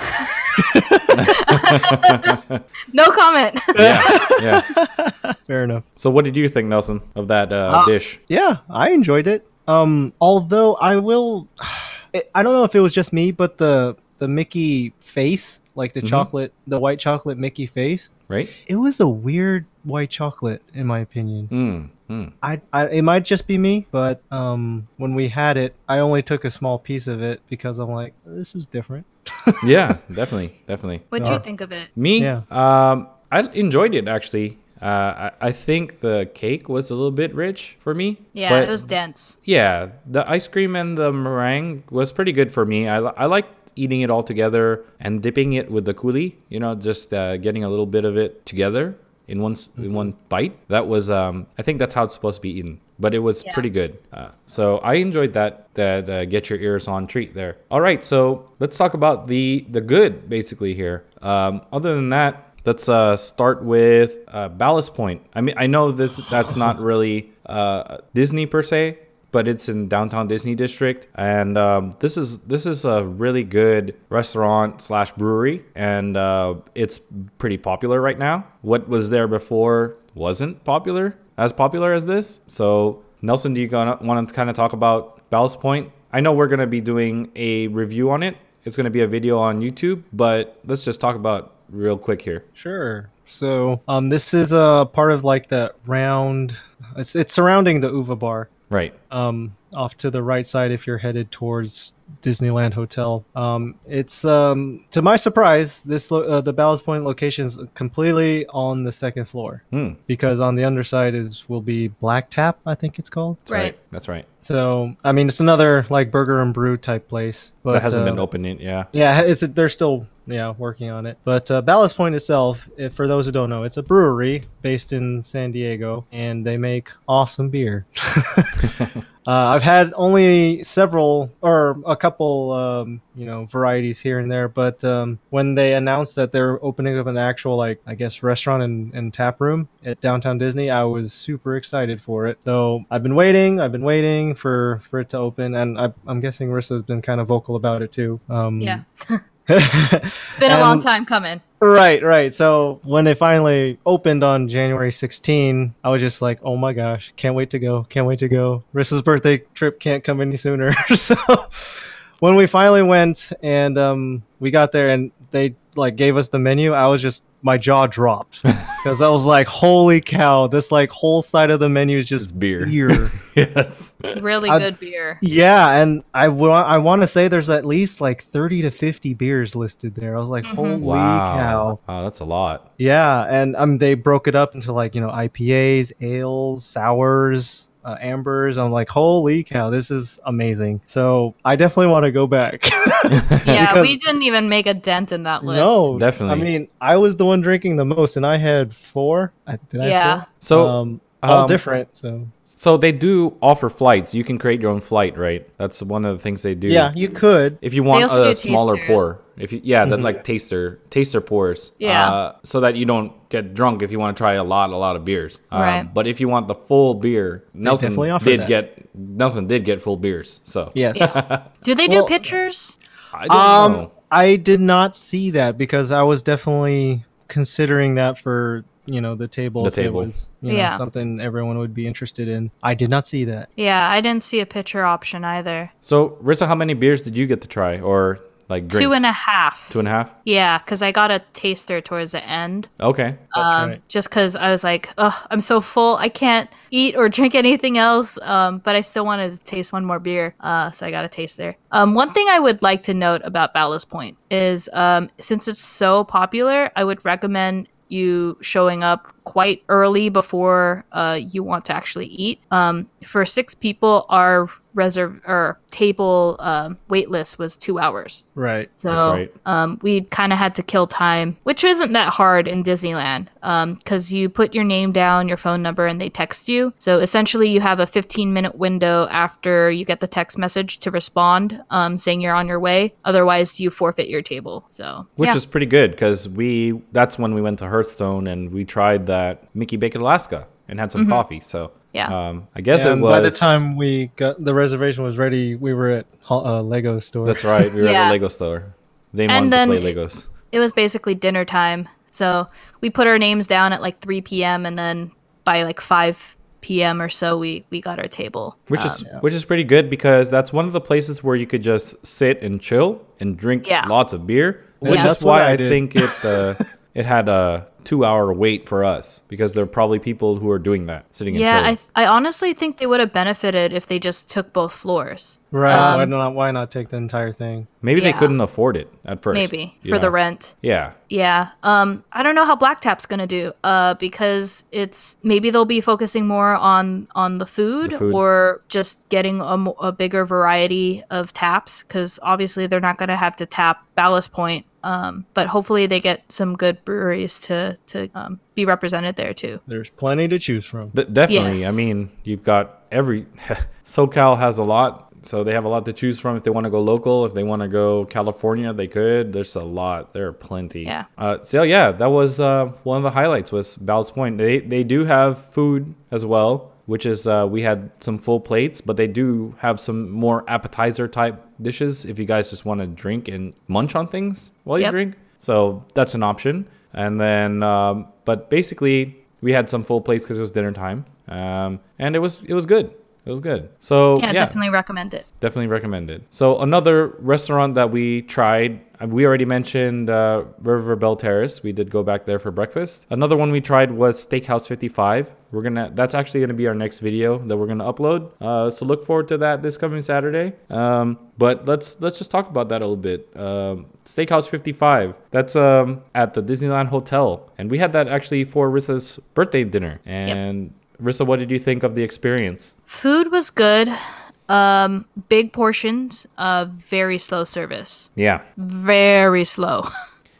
no comment. Yeah. yeah. Fair enough. So what did you think, Nelson, of that uh, Uh, dish? Yeah, I enjoyed it. Um, although I will, I don't know if it was just me, but the the Mickey face, like the Mhm. chocolate, the white chocolate Mickey face, Right? it was a weird white chocolate, in my opinion. Mm. Mm. I, I it might just be me, but um, when we had it, I only took a small piece of it because I'm like, this is different. Yeah, definitely, definitely. What'd you think of it? Me, Yeah. um, I enjoyed it actually. Uh, I, I think the cake was a little bit rich for me. Yeah, but it was dense. yeah, the ice cream and the meringue was pretty good for me. I, li- I liked eating it all together and dipping it with the coulis. You know, just uh, getting a little bit of it together in one in one bite. That was, um, I think that's how it's supposed to be eaten. But it was Yeah. pretty good. Uh, so I enjoyed that. That uh, get your ears on treat there. All right, so let's talk about the the good basically here. Um, other than that, let's uh, start with uh, Ballast Point. I mean, I know this that's not really uh, Disney per se, but it's in downtown Disney District, and um, this is this is a really good restaurant slash brewery, and uh, it's pretty popular right now. What was there before wasn't popular as popular as this. So Nelson, do you want to kind of talk about Ballast Point? I know we're gonna be doing a review on it. It's gonna be a video on YouTube, but let's just talk about real quick here. Sure. So um, this is a part of like the round. It's it's surrounding the Uva Bar. Right. um, off to the right side if you're headed towards Disneyland Hotel. Um, it's um, to my surprise, this lo- uh, the Ballast Point location is completely on the second floor Hmm. because on the underside is will be Black Tap, I think it's called. That's Right. That's right. So I mean, it's another like burger and brew type place, but that hasn't uh, been opened yet. Yeah. yeah, it's they're still yeah working on it. But uh, Ballast Point itself, if, for those who don't know, it's a brewery based in San Diego, and they make awesome beer. uh, I've had only several or a couple, um, you know, varieties here and there. But um, when they announced that they're opening up an actual like I guess restaurant and, and tap room at downtown Disney, I was super excited for it. So I've been waiting, I've been waiting for for it to open, and I, I'm guessing Rissa's been kind of vocal about it too. Um, Yeah. Been a long time coming. Right, right. So when they finally opened on January 16, I was just like, "Oh my gosh, can't wait to go! Can't wait to go!" Rissa's birthday trip can't come any sooner. so when we finally went and um, we got there and they like gave us the menu, I was just my jaw dropped because I was like, "Holy cow! This like whole side of the menu is just It's beer. beer." yes. Really I- good beer. Yeah, and I wa- I want to say there's at least like 30 to 50 beers listed there. I was like, Mhm. holy Wow. cow. Wow, that's a lot. Yeah, and um, they broke it up into like, you know, IPAs, ales, sours, uh, ambers. I'm like, holy cow, this is amazing. So I definitely want to go back. Yeah, Because- we didn't even make a dent in that list. no, Definitely. I mean, I was the one drinking the most, and I had four. Did I Yeah. four? So um, all um, different. So so they do offer flights. You can create your own flight, right? That's one of the things they do. yeah, you could. If you want a smaller pour, if you yeah, that Mhm. like taster taster pours. Yeah. Uh, so that you don't get drunk if you want to try a lot a lot of beers. Um, Right. But if you want the full beer, Nelson did that. get Nelson did get full beers. So Yes. Do they do Well- pictures? I don't Um, know. I did not see that because I was definitely considering that for you know the table. The table. was you know, Yeah. something everyone would be interested in. I did not see that. Yeah, I didn't see a pitcher option either. So Rissa, how many beers did you get to try, or like drinks? Two and a half. Two and a half. Yeah, because I got a taster towards the end. Okay. That's um, right. Just because I was like, oh, I'm so full, I can't eat or drink anything else. Um, but I still wanted to taste one more beer, uh, so I got a taster. Um, one thing I would like to note about Ballast Point is, um, since it's so popular, I would recommend you showing up quite early before uh, you want to actually eat. Um, for six people, our reserve or table um, wait list was two hours. Right. So right. um, we kind of had to kill time, which isn't that hard in Disneyland because you put your name down, your phone number, and they text you. So essentially, you have a 15 minute window after you get the text message to respond um, saying you're on your way. Otherwise, you forfeit your table. So, Which yeah. is pretty good because we that's when we went to Hearthstone and we tried that Mickey Baked Alaska and had some coffee. So Mm-hmm. Yeah. um, I guess and it was by the time we got the reservation was ready, we were at Ho- uh, Lego store. That's right. We were at Yeah. the Lego store. Zane And wanted then to play Legos. it was basically dinner time. So we put our names down at like 3 p.m. and then by like 5 p.m. or so, we we got our table. Which Um, is which is pretty good because that's one of the places where you could just sit and chill and drink Yeah. lots of beer. Which that's is what why I I, think it uh, it had a two hour wait for us because there are probably people who are doing that sitting and yeah, I, th- I honestly think they would have benefited if they just took both floors. right. Um, why not? Why not take the entire thing? Maybe they couldn't afford it at first. Maybe you for the rent. Yeah. Yeah. Um I don't know how Black Tap's going to do uh because it's maybe they'll be focusing more on on the food, The food. or just getting a, a bigger variety of taps cuz obviously they're not going to have to tap Ballast Point um but hopefully they get some good breweries to to um, be represented there too. There's plenty to choose from. D- definitely. I mean, you've got every SoCal has a lot, so they have a lot to choose from. If they want to go local, if they want to go California, they could. There's a lot. There are plenty. Yeah. Uh, so yeah, that was uh, one of the highlights was Ballast Point. They they do have food as well, which is uh, we had some full plates, but they do have some more appetizer type dishes if you guys just want to drink and munch on things while you Yep. drink. So that's an option. And then, um, but basically, we had some full plates because it was dinner time, um, and it was it was good. It was good. So Yeah, yeah, definitely recommend it. definitely recommend it. So another restaurant that we tried, we already mentioned uh, River Belle Terrace. We did go back there for breakfast. Another one we tried was Steakhouse 55. We're gonna. That's actually gonna be our next video that we're gonna upload. Uh, so look forward to that this coming Saturday. Um, but let's let's just talk about that a little bit. Um, Steakhouse 55. That's um, at the Disneyland Hotel, and we had that actually for Rissa's birthday dinner. And Rissa, what did you think of the experience? Food was good. Um big portions, uh very slow service. Yeah. Very slow.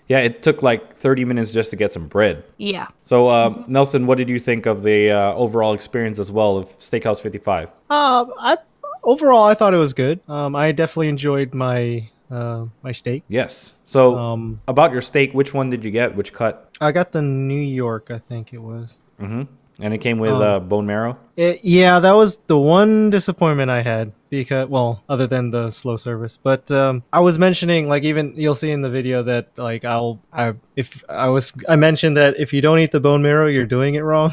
Yeah, it took like 30 minutes just to get some bread. yeah. So, uh, Nelson, what did you think of the uh, overall experience as well of Steakhouse 55? Uh, I overall I thought it was good. Um, I definitely enjoyed my uh, my steak. Yes. So, Um, about your steak, which one did you get? Which cut? I got the New York, I think it was. hmm And it came with Um, uh, bone marrow. It, yeah, that was the one disappointment I had because, well, other than the slow service. But um, I was mentioning, like, even you'll see in the video that, like, I'll, I, if I was, I mentioned that if you don't eat the bone marrow, you're doing it wrong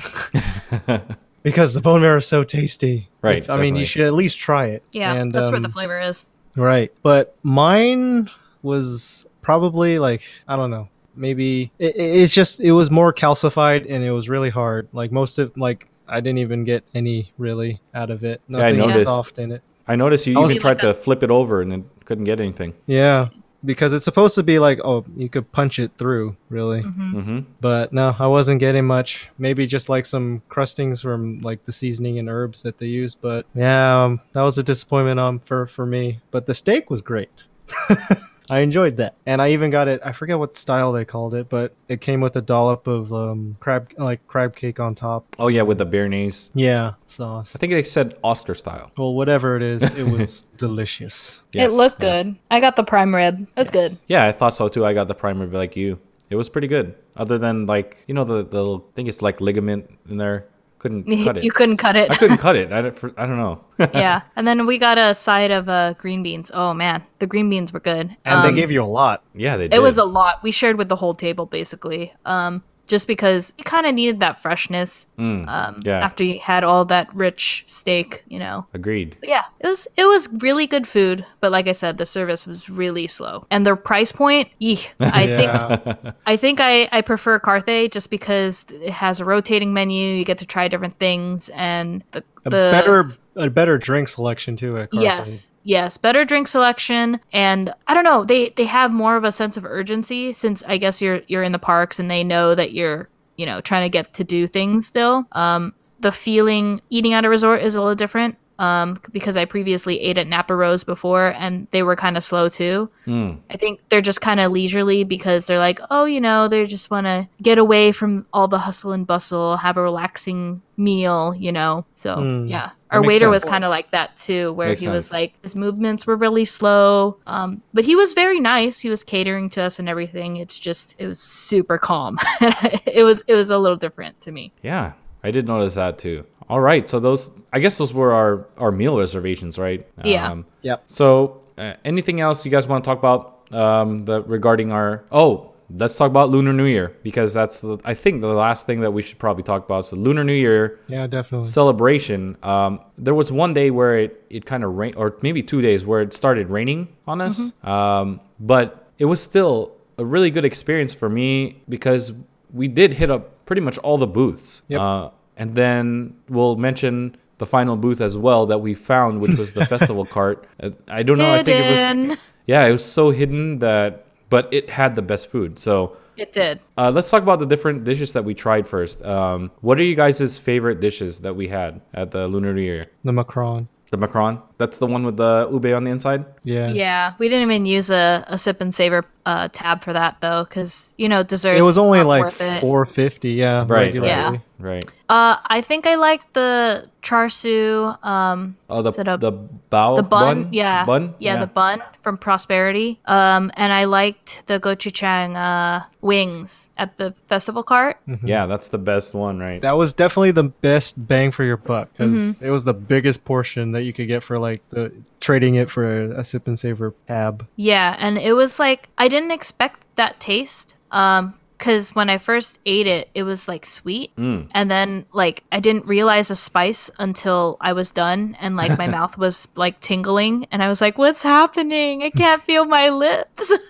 because the bone marrow is so tasty. Right, If- I mean, you should at least try it. Yeah, And, that's where the um, flavor is. Right. But mine was probably like I don't know. Maybe it, it- it's just it was more calcified and it was really hard. Like most of like I didn't even get any really out of it. Yeah, I Nothing noticed. soft in it. I noticed you I was- even tried to flip it over and then couldn't get anything. Yeah, because it's supposed to be like oh you could punch it through really, hmm hmm but no I wasn't getting much. Maybe just like some crustings from like the seasoning and herbs that they use. But yeah, um, that was a disappointment um for for me. But the steak was great. I enjoyed that, and I even got it. I forget what style they called it, but it came with a dollop of um, crab, like crab cake on top. Oh yeah, with the béarnaise. Yeah, sauce. I think they said Oscar style. Well, whatever it is, it was delicious. Yes, it looked yes. good. I got the prime rib. That's good. Yeah, I thought so too. I got the prime rib like you. It was pretty good. Other than like you know the the little, I think it's like ligament in there. Couldn't cut it. you couldn't cut it. I couldn't cut it. I don't, for, I don't know. yeah, and then we got a side of uh, green beans. Oh man, the green beans were good. And Um, they gave you a lot. yeah, they did. It was a lot. We shared with the whole table basically. Um, just because you kind of needed that freshness. Mm, Um, yeah. after you had all that rich steak, you know. agreed. But yeah, it was it was really good food, but like I said, the service was really slow, and their price point. Eeh, I think I think I, I prefer Carthay just because it has a rotating menu. You get to try different things, and the A the better, a better drink selection too. At yes yes better drink selection. And i don't know they they have more of a sense of urgency since i guess you're you're in the parks and they know that you're you know trying to get to do things still. Um the feeling eating at a resort is a little different um because i previously ate at napa rose before and they were kind of slow too Mm, I think they're just kind of leisurely because they're like, oh, you know, they just want to get away from all the hustle and bustle, have a relaxing meal, you know. So Hmm. yeah, our waiter was kind of like that too, where Makes he was sense. like, his movements were really slow, um, but he was very nice. He was catering to us and everything. It's just it was super calm. it was it was a little different to me. yeah, I did notice that too. All right, so those I guess those were our our meal reservations, right? Yeah. Um, Yep. So, uh, anything else you guys want to talk about um, the regarding our? Oh, let's talk about Lunar New Year because that's the I think the last thing that we should probably talk about is the Lunar New Year Yeah, definitely. celebration. Um, there was one day where it it kind of rained, or maybe two days where it started raining on us. Um, but it was still a really good experience for me because we did hit up pretty much all the booths. Yep. Uh, and then we'll mention the final booth as well that we found, which was the festival cart. Uh, I don't know. I think it was. Yeah, it was so hidden that, but it had the best food. So It did. uh, let's talk about the different dishes that we tried first. Um, what are you guys' favorite dishes that we had at the Lunar New Year? The Macron. The macaron. That's the one with the ube on the inside. Yeah. Yeah, we didn't even use a, a sip and savor uh, tab for that though, because you know desserts. It was only like four fifty. Yeah. Right, regularly. Yeah. Right. Uh, I think I liked the char siu. Um, Oh, the Is it a- the bao the bun, yeah, bun. yeah, the bun from Prosperity. Um, and I liked the gochujang uh wings at the festival cart. yeah, that's the best one, right? That was definitely the best bang for your buck because Mm-hmm. it was the biggest portion that you could get for like the trading it for a, a sip and savor tab. Yeah, and it was like I didn't expect that taste. Um, because when I first ate it, it was like sweet, Mm. and then like I didn't realize the spice until I was done, and like my mouth was like tingling, and I was like, "What's happening? I can't feel my lips."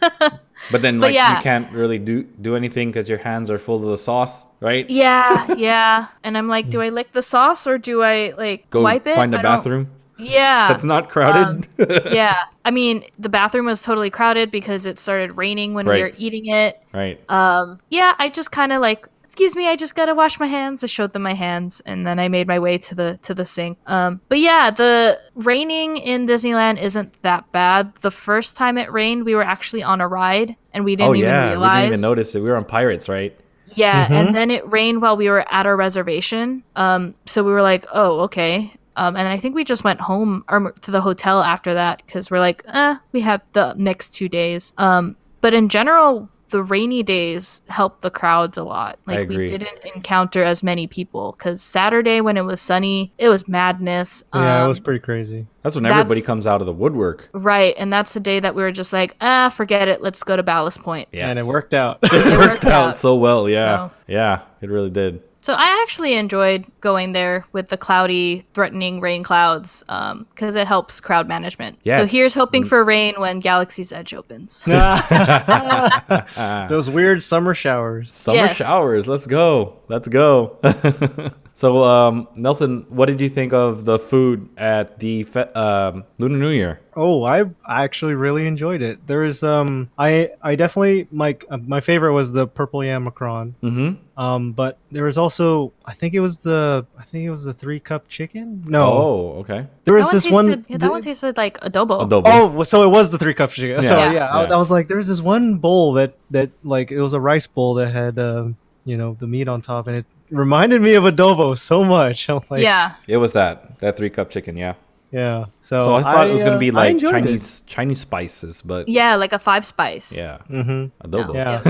But then, But like, yeah. you can't really do do anything because your hands are full of the sauce, right? yeah, yeah, and I'm like, do I lick the sauce or do I like Go wipe it? find a bathroom Yeah, that's not crowded. yeah. I mean, the bathroom was totally crowded because it started raining when we were eating it. right. Um, yeah, I just kind of like, excuse me, I just gotta wash my hands. I showed them my hands, and then I made my way to the to the sink. Um, but yeah, the raining in Disneyland isn't that bad. The first time it rained, we were actually on a ride, and we didn't oh even yeah, realize. we didn't even notice it. We were on Pirates, right? Yeah, Mhm. and then it rained while we were at our reservation. Um, so we were like, oh, okay. Um, and I think we just went home or to the hotel after that because we're like, eh, we have the next two days. Um, but in general, the rainy days helped the crowds a lot. Like agree. we didn't encounter as many people because Saturday when it was sunny, it was madness. Yeah, it Um, was pretty crazy. That's when That's- everybody comes out of the woodwork. right, and that's the day that we were just like, ah, forget it. Let's go to Ballast Point. Yes. And it worked out. It worked out. so well. Yeah. So- Yeah, it really did. So I actually enjoyed going there with the cloudy, threatening rain clouds um, because it helps crowd management. So here's hoping mm. for rain when Galaxy's Edge opens. Those weird summer showers. Summer Yes. showers. Let's go. Let's go. so, um, Nelson, what did you think of the food at the fe- um, Lunar New Year? Oh, I I actually really enjoyed it. There is um I I definitely my uh, my favorite was the purple yam macron. Mm-hmm. Um, but there was also I think it was the I think it was the three cup chicken. No, Oh, okay. there was that this one one. tasted, yeah, that one tasted like adobo. Adobo. Oh, so it was the three cup chicken. So Yeah. yeah, I, Yeah. I was like, there's this one bowl that that like it was a rice bowl that had um you know the meat on top, and it reminded me of adobo so much. I'm like, yeah. It was that that three cup chicken. Yeah. yeah. So So I thought it was gonna uh, be I like enjoyed it. Chinese Chinese spices, but Yeah, like a five spice. yeah, Mm-hmm. adobo. Yeah.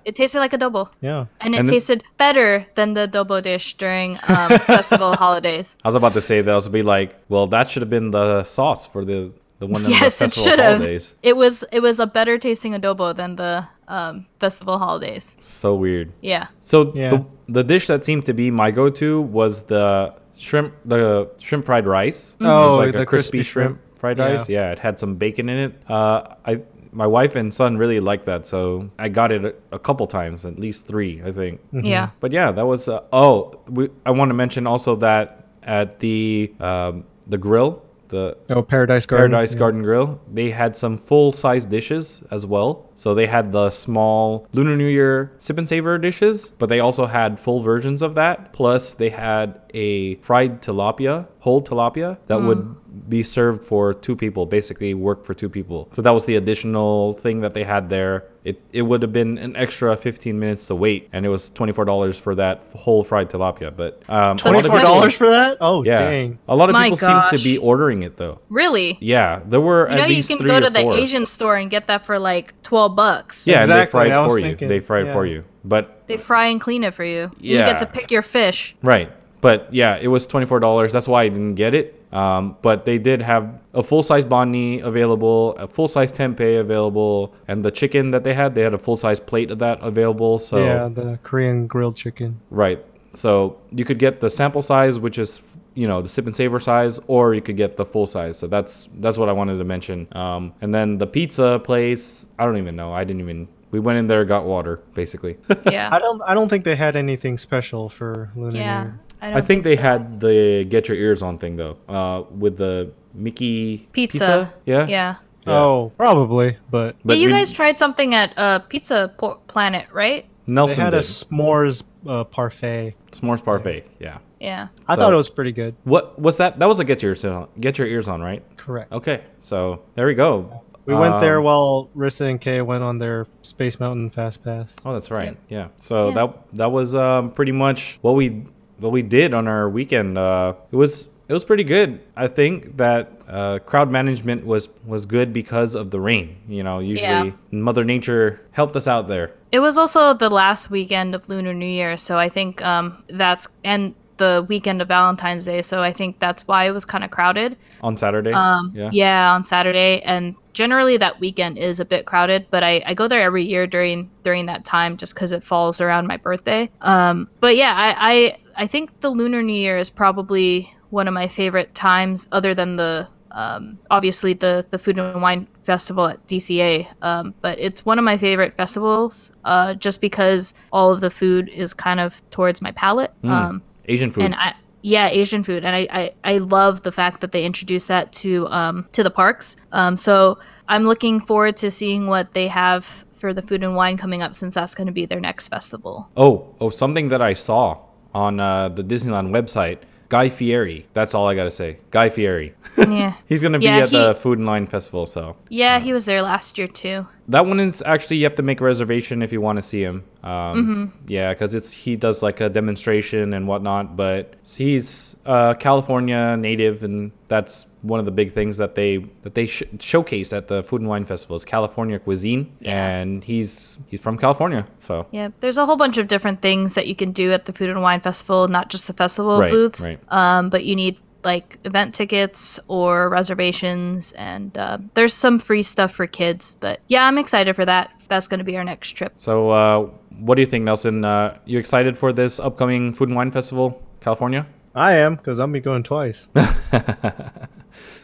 It tasted like adobo. Yeah. And it And the- tasted better than the adobo dish during um, festival holidays. I was about to say that I was be like, well, that should have been the sauce for the the one in yes, the it should have. It was it was a better tasting adobo than the um, festival holidays. So weird. Yeah. So Yeah. the the dish that seemed to be my go-to was the shrimp the shrimp fried rice. Mm-hmm. It was Oh, like a the crispy, crispy shrimp, shrimp. fried Yeah. rice. Yeah, it had some bacon in it. Uh, I my wife and son really liked that, so I got it a, a couple times, at least three, I think. Yeah. But yeah, that was. Uh, oh, we, I want to mention also that at the um, the grill, the Oh, Paradise Garden. Paradise yeah. Garden Grill. They had some full size dishes as well. So they had the small Lunar New Year sip and savor dishes, but they also had full versions of that. Plus, they had a fried tilapia, whole tilapia, that would be served for two people, basically work for two people. So that was the additional thing that they had there. It, it would have been an extra 15 minutes to wait, and it was $24 for that whole fried tilapia. But um, a lot Twenty four people- dollars for that? Oh, Yeah, dang. a lot of My people seem to be ordering it though. Really? Yeah, there were You know, at you least can go to the four. Asian store and get that for like 12 bucks. Yeah, and they fry it I was for you. They fry it for you. But They fry and clean it for you. Yeah. You get to pick your fish. right, but yeah, it was twenty four dollars. That's why I didn't get it. Um, but they did have a full size banh available, a full size tempeh available, and the chicken that they had, they had a full size plate of that available. So Yeah, the Korean grilled chicken. right, so you could get the sample size, which is you know the sip and savor size, or you could get the full size. So that's that's what I wanted to mention. Um, and then the pizza place, I don't even know. I didn't even. We went in there, got water, basically. Yeah. I don't I don't think they had anything special for Lunar yeah. Year. I, don't I think they so. had the get your ears on thing though, uh, with the Mickey pizza. Yeah. Yeah. Yeah. Oh, probably, but But yeah, you we- guys tried something at uh, Pizza Por- Planet, right? Nelson they Nelson had did. a s'mores uh, parfait. s'mores parfait. Yeah. Yeah. I So- thought it was pretty good. What was that? That was a get your ears on. Get your ears on, right? Correct. Okay. So there we go. We went there Um, while Rissa and Kay went on their Space Mountain Fast Pass. Oh, that's right. Yep. Yeah. So Yeah. that that was um, pretty much what we what we did on our weekend. Uh, it was it was pretty good. I think that uh, crowd management was was good because of the rain. You know, usually Yeah. Mother Nature helped us out there. It was also the last weekend of Lunar New Year, so I think um, that's and the weekend of Valentine's Day, so I think that's why it was kind of crowded. on Saturday. Um, yeah. yeah. on Saturday, and generally that weekend is a bit crowded. But I, I go there every year during during that time just because it falls around my birthday. Um, but yeah, I, I I think the Lunar New Year is probably one of my favorite times, other than the um, obviously the the Food and Wine Festival at DCA. Um, but it's one of my favorite festivals, uh, just because all of the food is kind of towards my palate. Mm. Um, Asian food. and I yeah Asian food, and I I, I love the fact that they introduced that to um to the parks. Um, so I'm looking forward to seeing what they have for the food and wine coming up, since that's going to be their next festival. oh, oh, something that I saw on uh, the Disneyland website. Guy Fieri. That's all I gotta say. Guy Fieri. yeah, He's gonna be Yeah, at the Food and Wine Festival. So yeah, he was there last year too. That one is actually you have to make a reservation if you want to see him. Um, Yeah, because it's he does like a demonstration and whatnot. But he's a California native, and that's one of the big things that they that they sh- showcase at the Food and Wine Festival is California cuisine, and he's he's from California, so. Yeah, there's a whole bunch of different things that you can do at the Food and Wine Festival, not just the festival Right, booths. right. Um, but you need like event tickets or reservations, and uh, there's some free stuff for kids. But yeah, I'm excited for that. That's going to be our next trip. So, uh, what do you think, Nelson? Uh, you excited for this upcoming Food and Wine Festival, California? I am because I'm be going twice.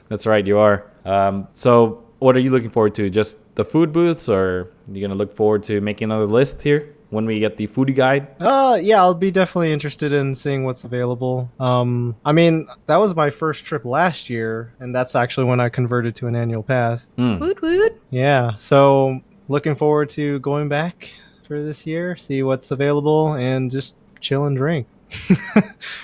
That's right, you are. Um, so, what are you looking forward to? Just the food booths, or are you gonna look forward to making another list here when we get the foodie guide? Uh, yeah, I'll be definitely interested in seeing what's available. Um, I mean, that was my first trip last year, and that's actually when I converted to an annual pass. Hmm. Woot woot. Yeah, so looking forward to going back for this year, see what's available, and just chill and drink.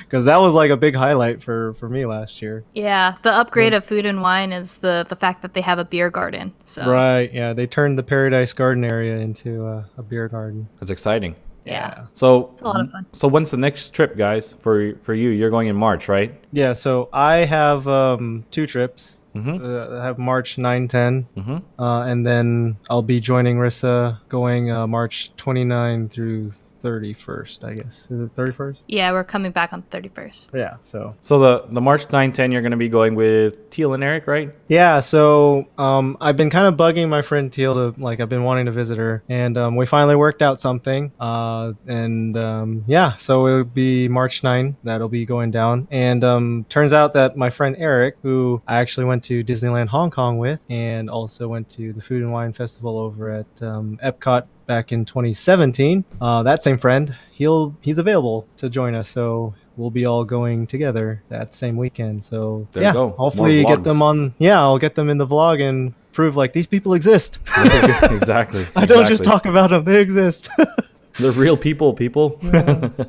Because that was like a big highlight for for me last year. Yeah, the upgrade of Food and Wine is the the fact that they have a beer garden. So Right? Yeah, they turned the Paradise Garden area into a, a beer garden. That's exciting. yeah. So, it's a lot of fun. So, when's the next trip, guys? For for you, you're going in March, right? Yeah, so I have um, two trips. Mm-hmm. Uh, I have March 9, 10, Mm-hmm. uh, and then I'll be joining Rissa going uh, March 29 through 31st, I guess. Is it 31st? Yeah, we're coming back on 31st. Yeah, so. So the the March 9, 10, you're gonna be going with Teal and Eric, right? Yeah, so um, I've been kind of bugging my friend Teal to, like, I've been wanting to visit her, and um, we finally worked out something. Uh, and um, yeah, so it'll be March 9 that'll be going down. And um, turns out that my friend Eric, who I actually went to Disneyland Hong Kong with, and also went to the Food and Wine Festival over at um, Epcot back in 2017, uh, that same friend, he'll he's available to join us. So we'll be all going together that same weekend. So There you yeah, hopefully get them on. Yeah, I'll get them in the vlog and prove like these people exist. exactly. I don't just talk about them; they exist. They're real people, people.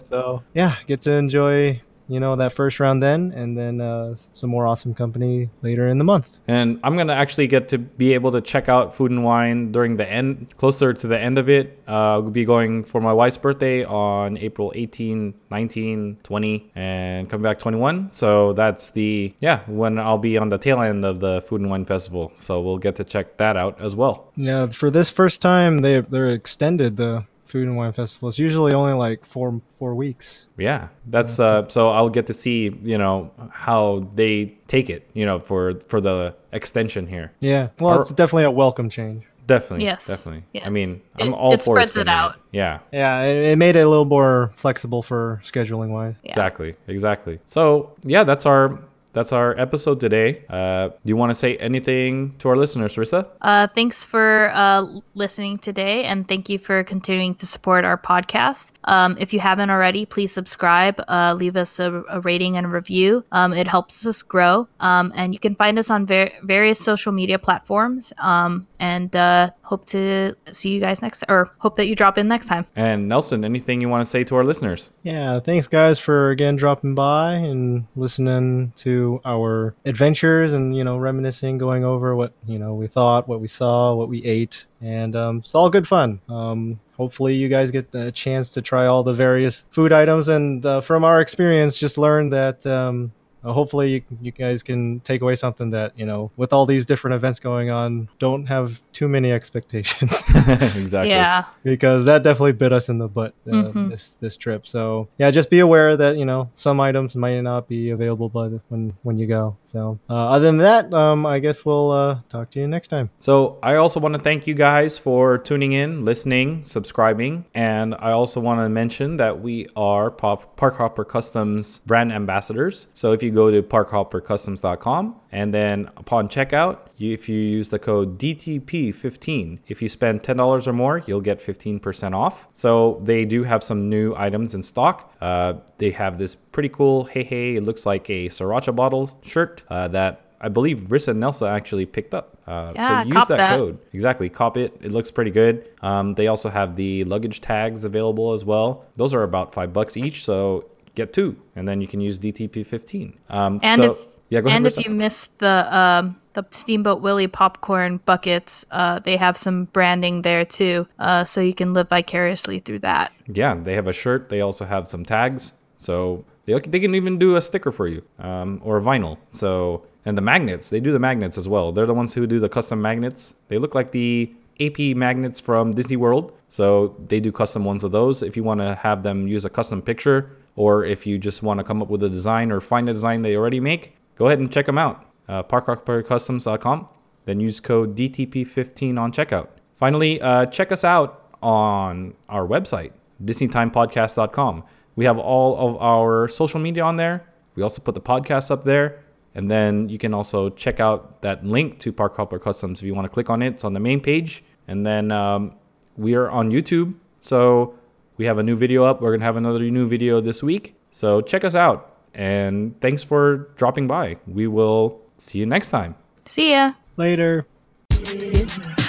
so yeah, get to enjoy you know that first round then, and then uh, some more awesome company later in the month. And I'm gonna actually get to be able to check out Food and Wine during the end, closer to the end of it. Uh, we'll be going for my wife's birthday on April 18, 19, 20, and coming back 21. So that's the yeah when I'll be on the tail end of the Food and Wine Festival. So we'll get to check that out as well. Yeah, for this first time, they they're extended the food and wine festival. It's usually only like four four weeks. Yeah, that's uh, so I'll get to see you know how they take it you know for for the extension here. Yeah, well, Or- it's definitely a welcome change. Definitely, Yes, definitely. Yes. I yes. mean, I'm It- all it for spreads it extending out. Yeah, Yeah, it, it made it a little more flexible for scheduling wise. Yeah. Exactly, exactly. So yeah, that's our that's our episode today. Uh, do you want to say anything to our listeners, Rissa? Uh, thanks for uh, listening today, and thank you for continuing to support our podcast. Um, if you haven't already, please subscribe, uh, leave us a, a rating and a review. Um, it helps us grow. Um, and you can find us on ver- various social media platforms. Um, and uh, hope to see you guys next, or hope that you drop in next time. And Nelson, anything you want to say to our listeners? Yeah, thanks guys for again dropping by and listening to our adventures and you know reminiscing, going over what you know we thought, what we saw, what we ate, and um, it's all good fun. Um, hopefully, you guys get a chance to try all the various food items, and uh, from our experience, just learn that. Um, uh, hopefully you, you guys can take away something that you know with all these different events going on don't have too many expectations exactly. Yeah. because that definitely bit us in the butt uh, Mhm. this this trip. So yeah, just be aware that you know some items might not be available by the, when when you go. So uh, other than that, um, I guess we'll uh, talk to you next time. So I also want to thank you guys for tuning in, listening, subscribing, and I also want to mention that we are Pop- Park Hopper Customs brand ambassadors. So if you go to parkhoppercustoms.com and then upon checkout, you, if you use the code DTP15, if you spend $10 or more, you'll get 15% off. So they do have some new items in stock. Uh, they have this pretty cool, Hei Hei, it looks like a sriracha bottle shirt uh, that I believe Rissa and Nelson actually picked up. Uh, Yeah, so use that, that. code. Exactly. Cop it. It looks pretty good. Um, they also have the luggage tags available as well. Those are about five bucks each. So get two, and then you can use DTP15. Um, And so, if yeah, ahead. and if you miss the um, the Steamboat Willie popcorn buckets, uh, they have some branding there too, uh, so you can live vicariously through that. Yeah, they have a shirt. They also have some tags. So they, they can even do a sticker for you um, or a vinyl. So and the magnets, they do the magnets as well. They're the ones who do the custom magnets. They look like the AP magnets from Disney World. So they do custom ones of those. If you want to have them use a custom picture, or if you just want to come up with a design or find a design they already make, go ahead and check them out. Uh, parkhoppercustoms.com. Then use code DTP15 on checkout. Finally, uh, check us out on our website, DisneyTimePodcast.com. We have all of our social media on there. We also put the podcast up there. And then you can also check out that link to Park Hopper Customs if you want to click on it. It's on the main page. And then um, we are on YouTube. So we have a new video up. We're going to have another new video this week. So check us out. And thanks for dropping by. We will see you next time. See ya. Later. Disney.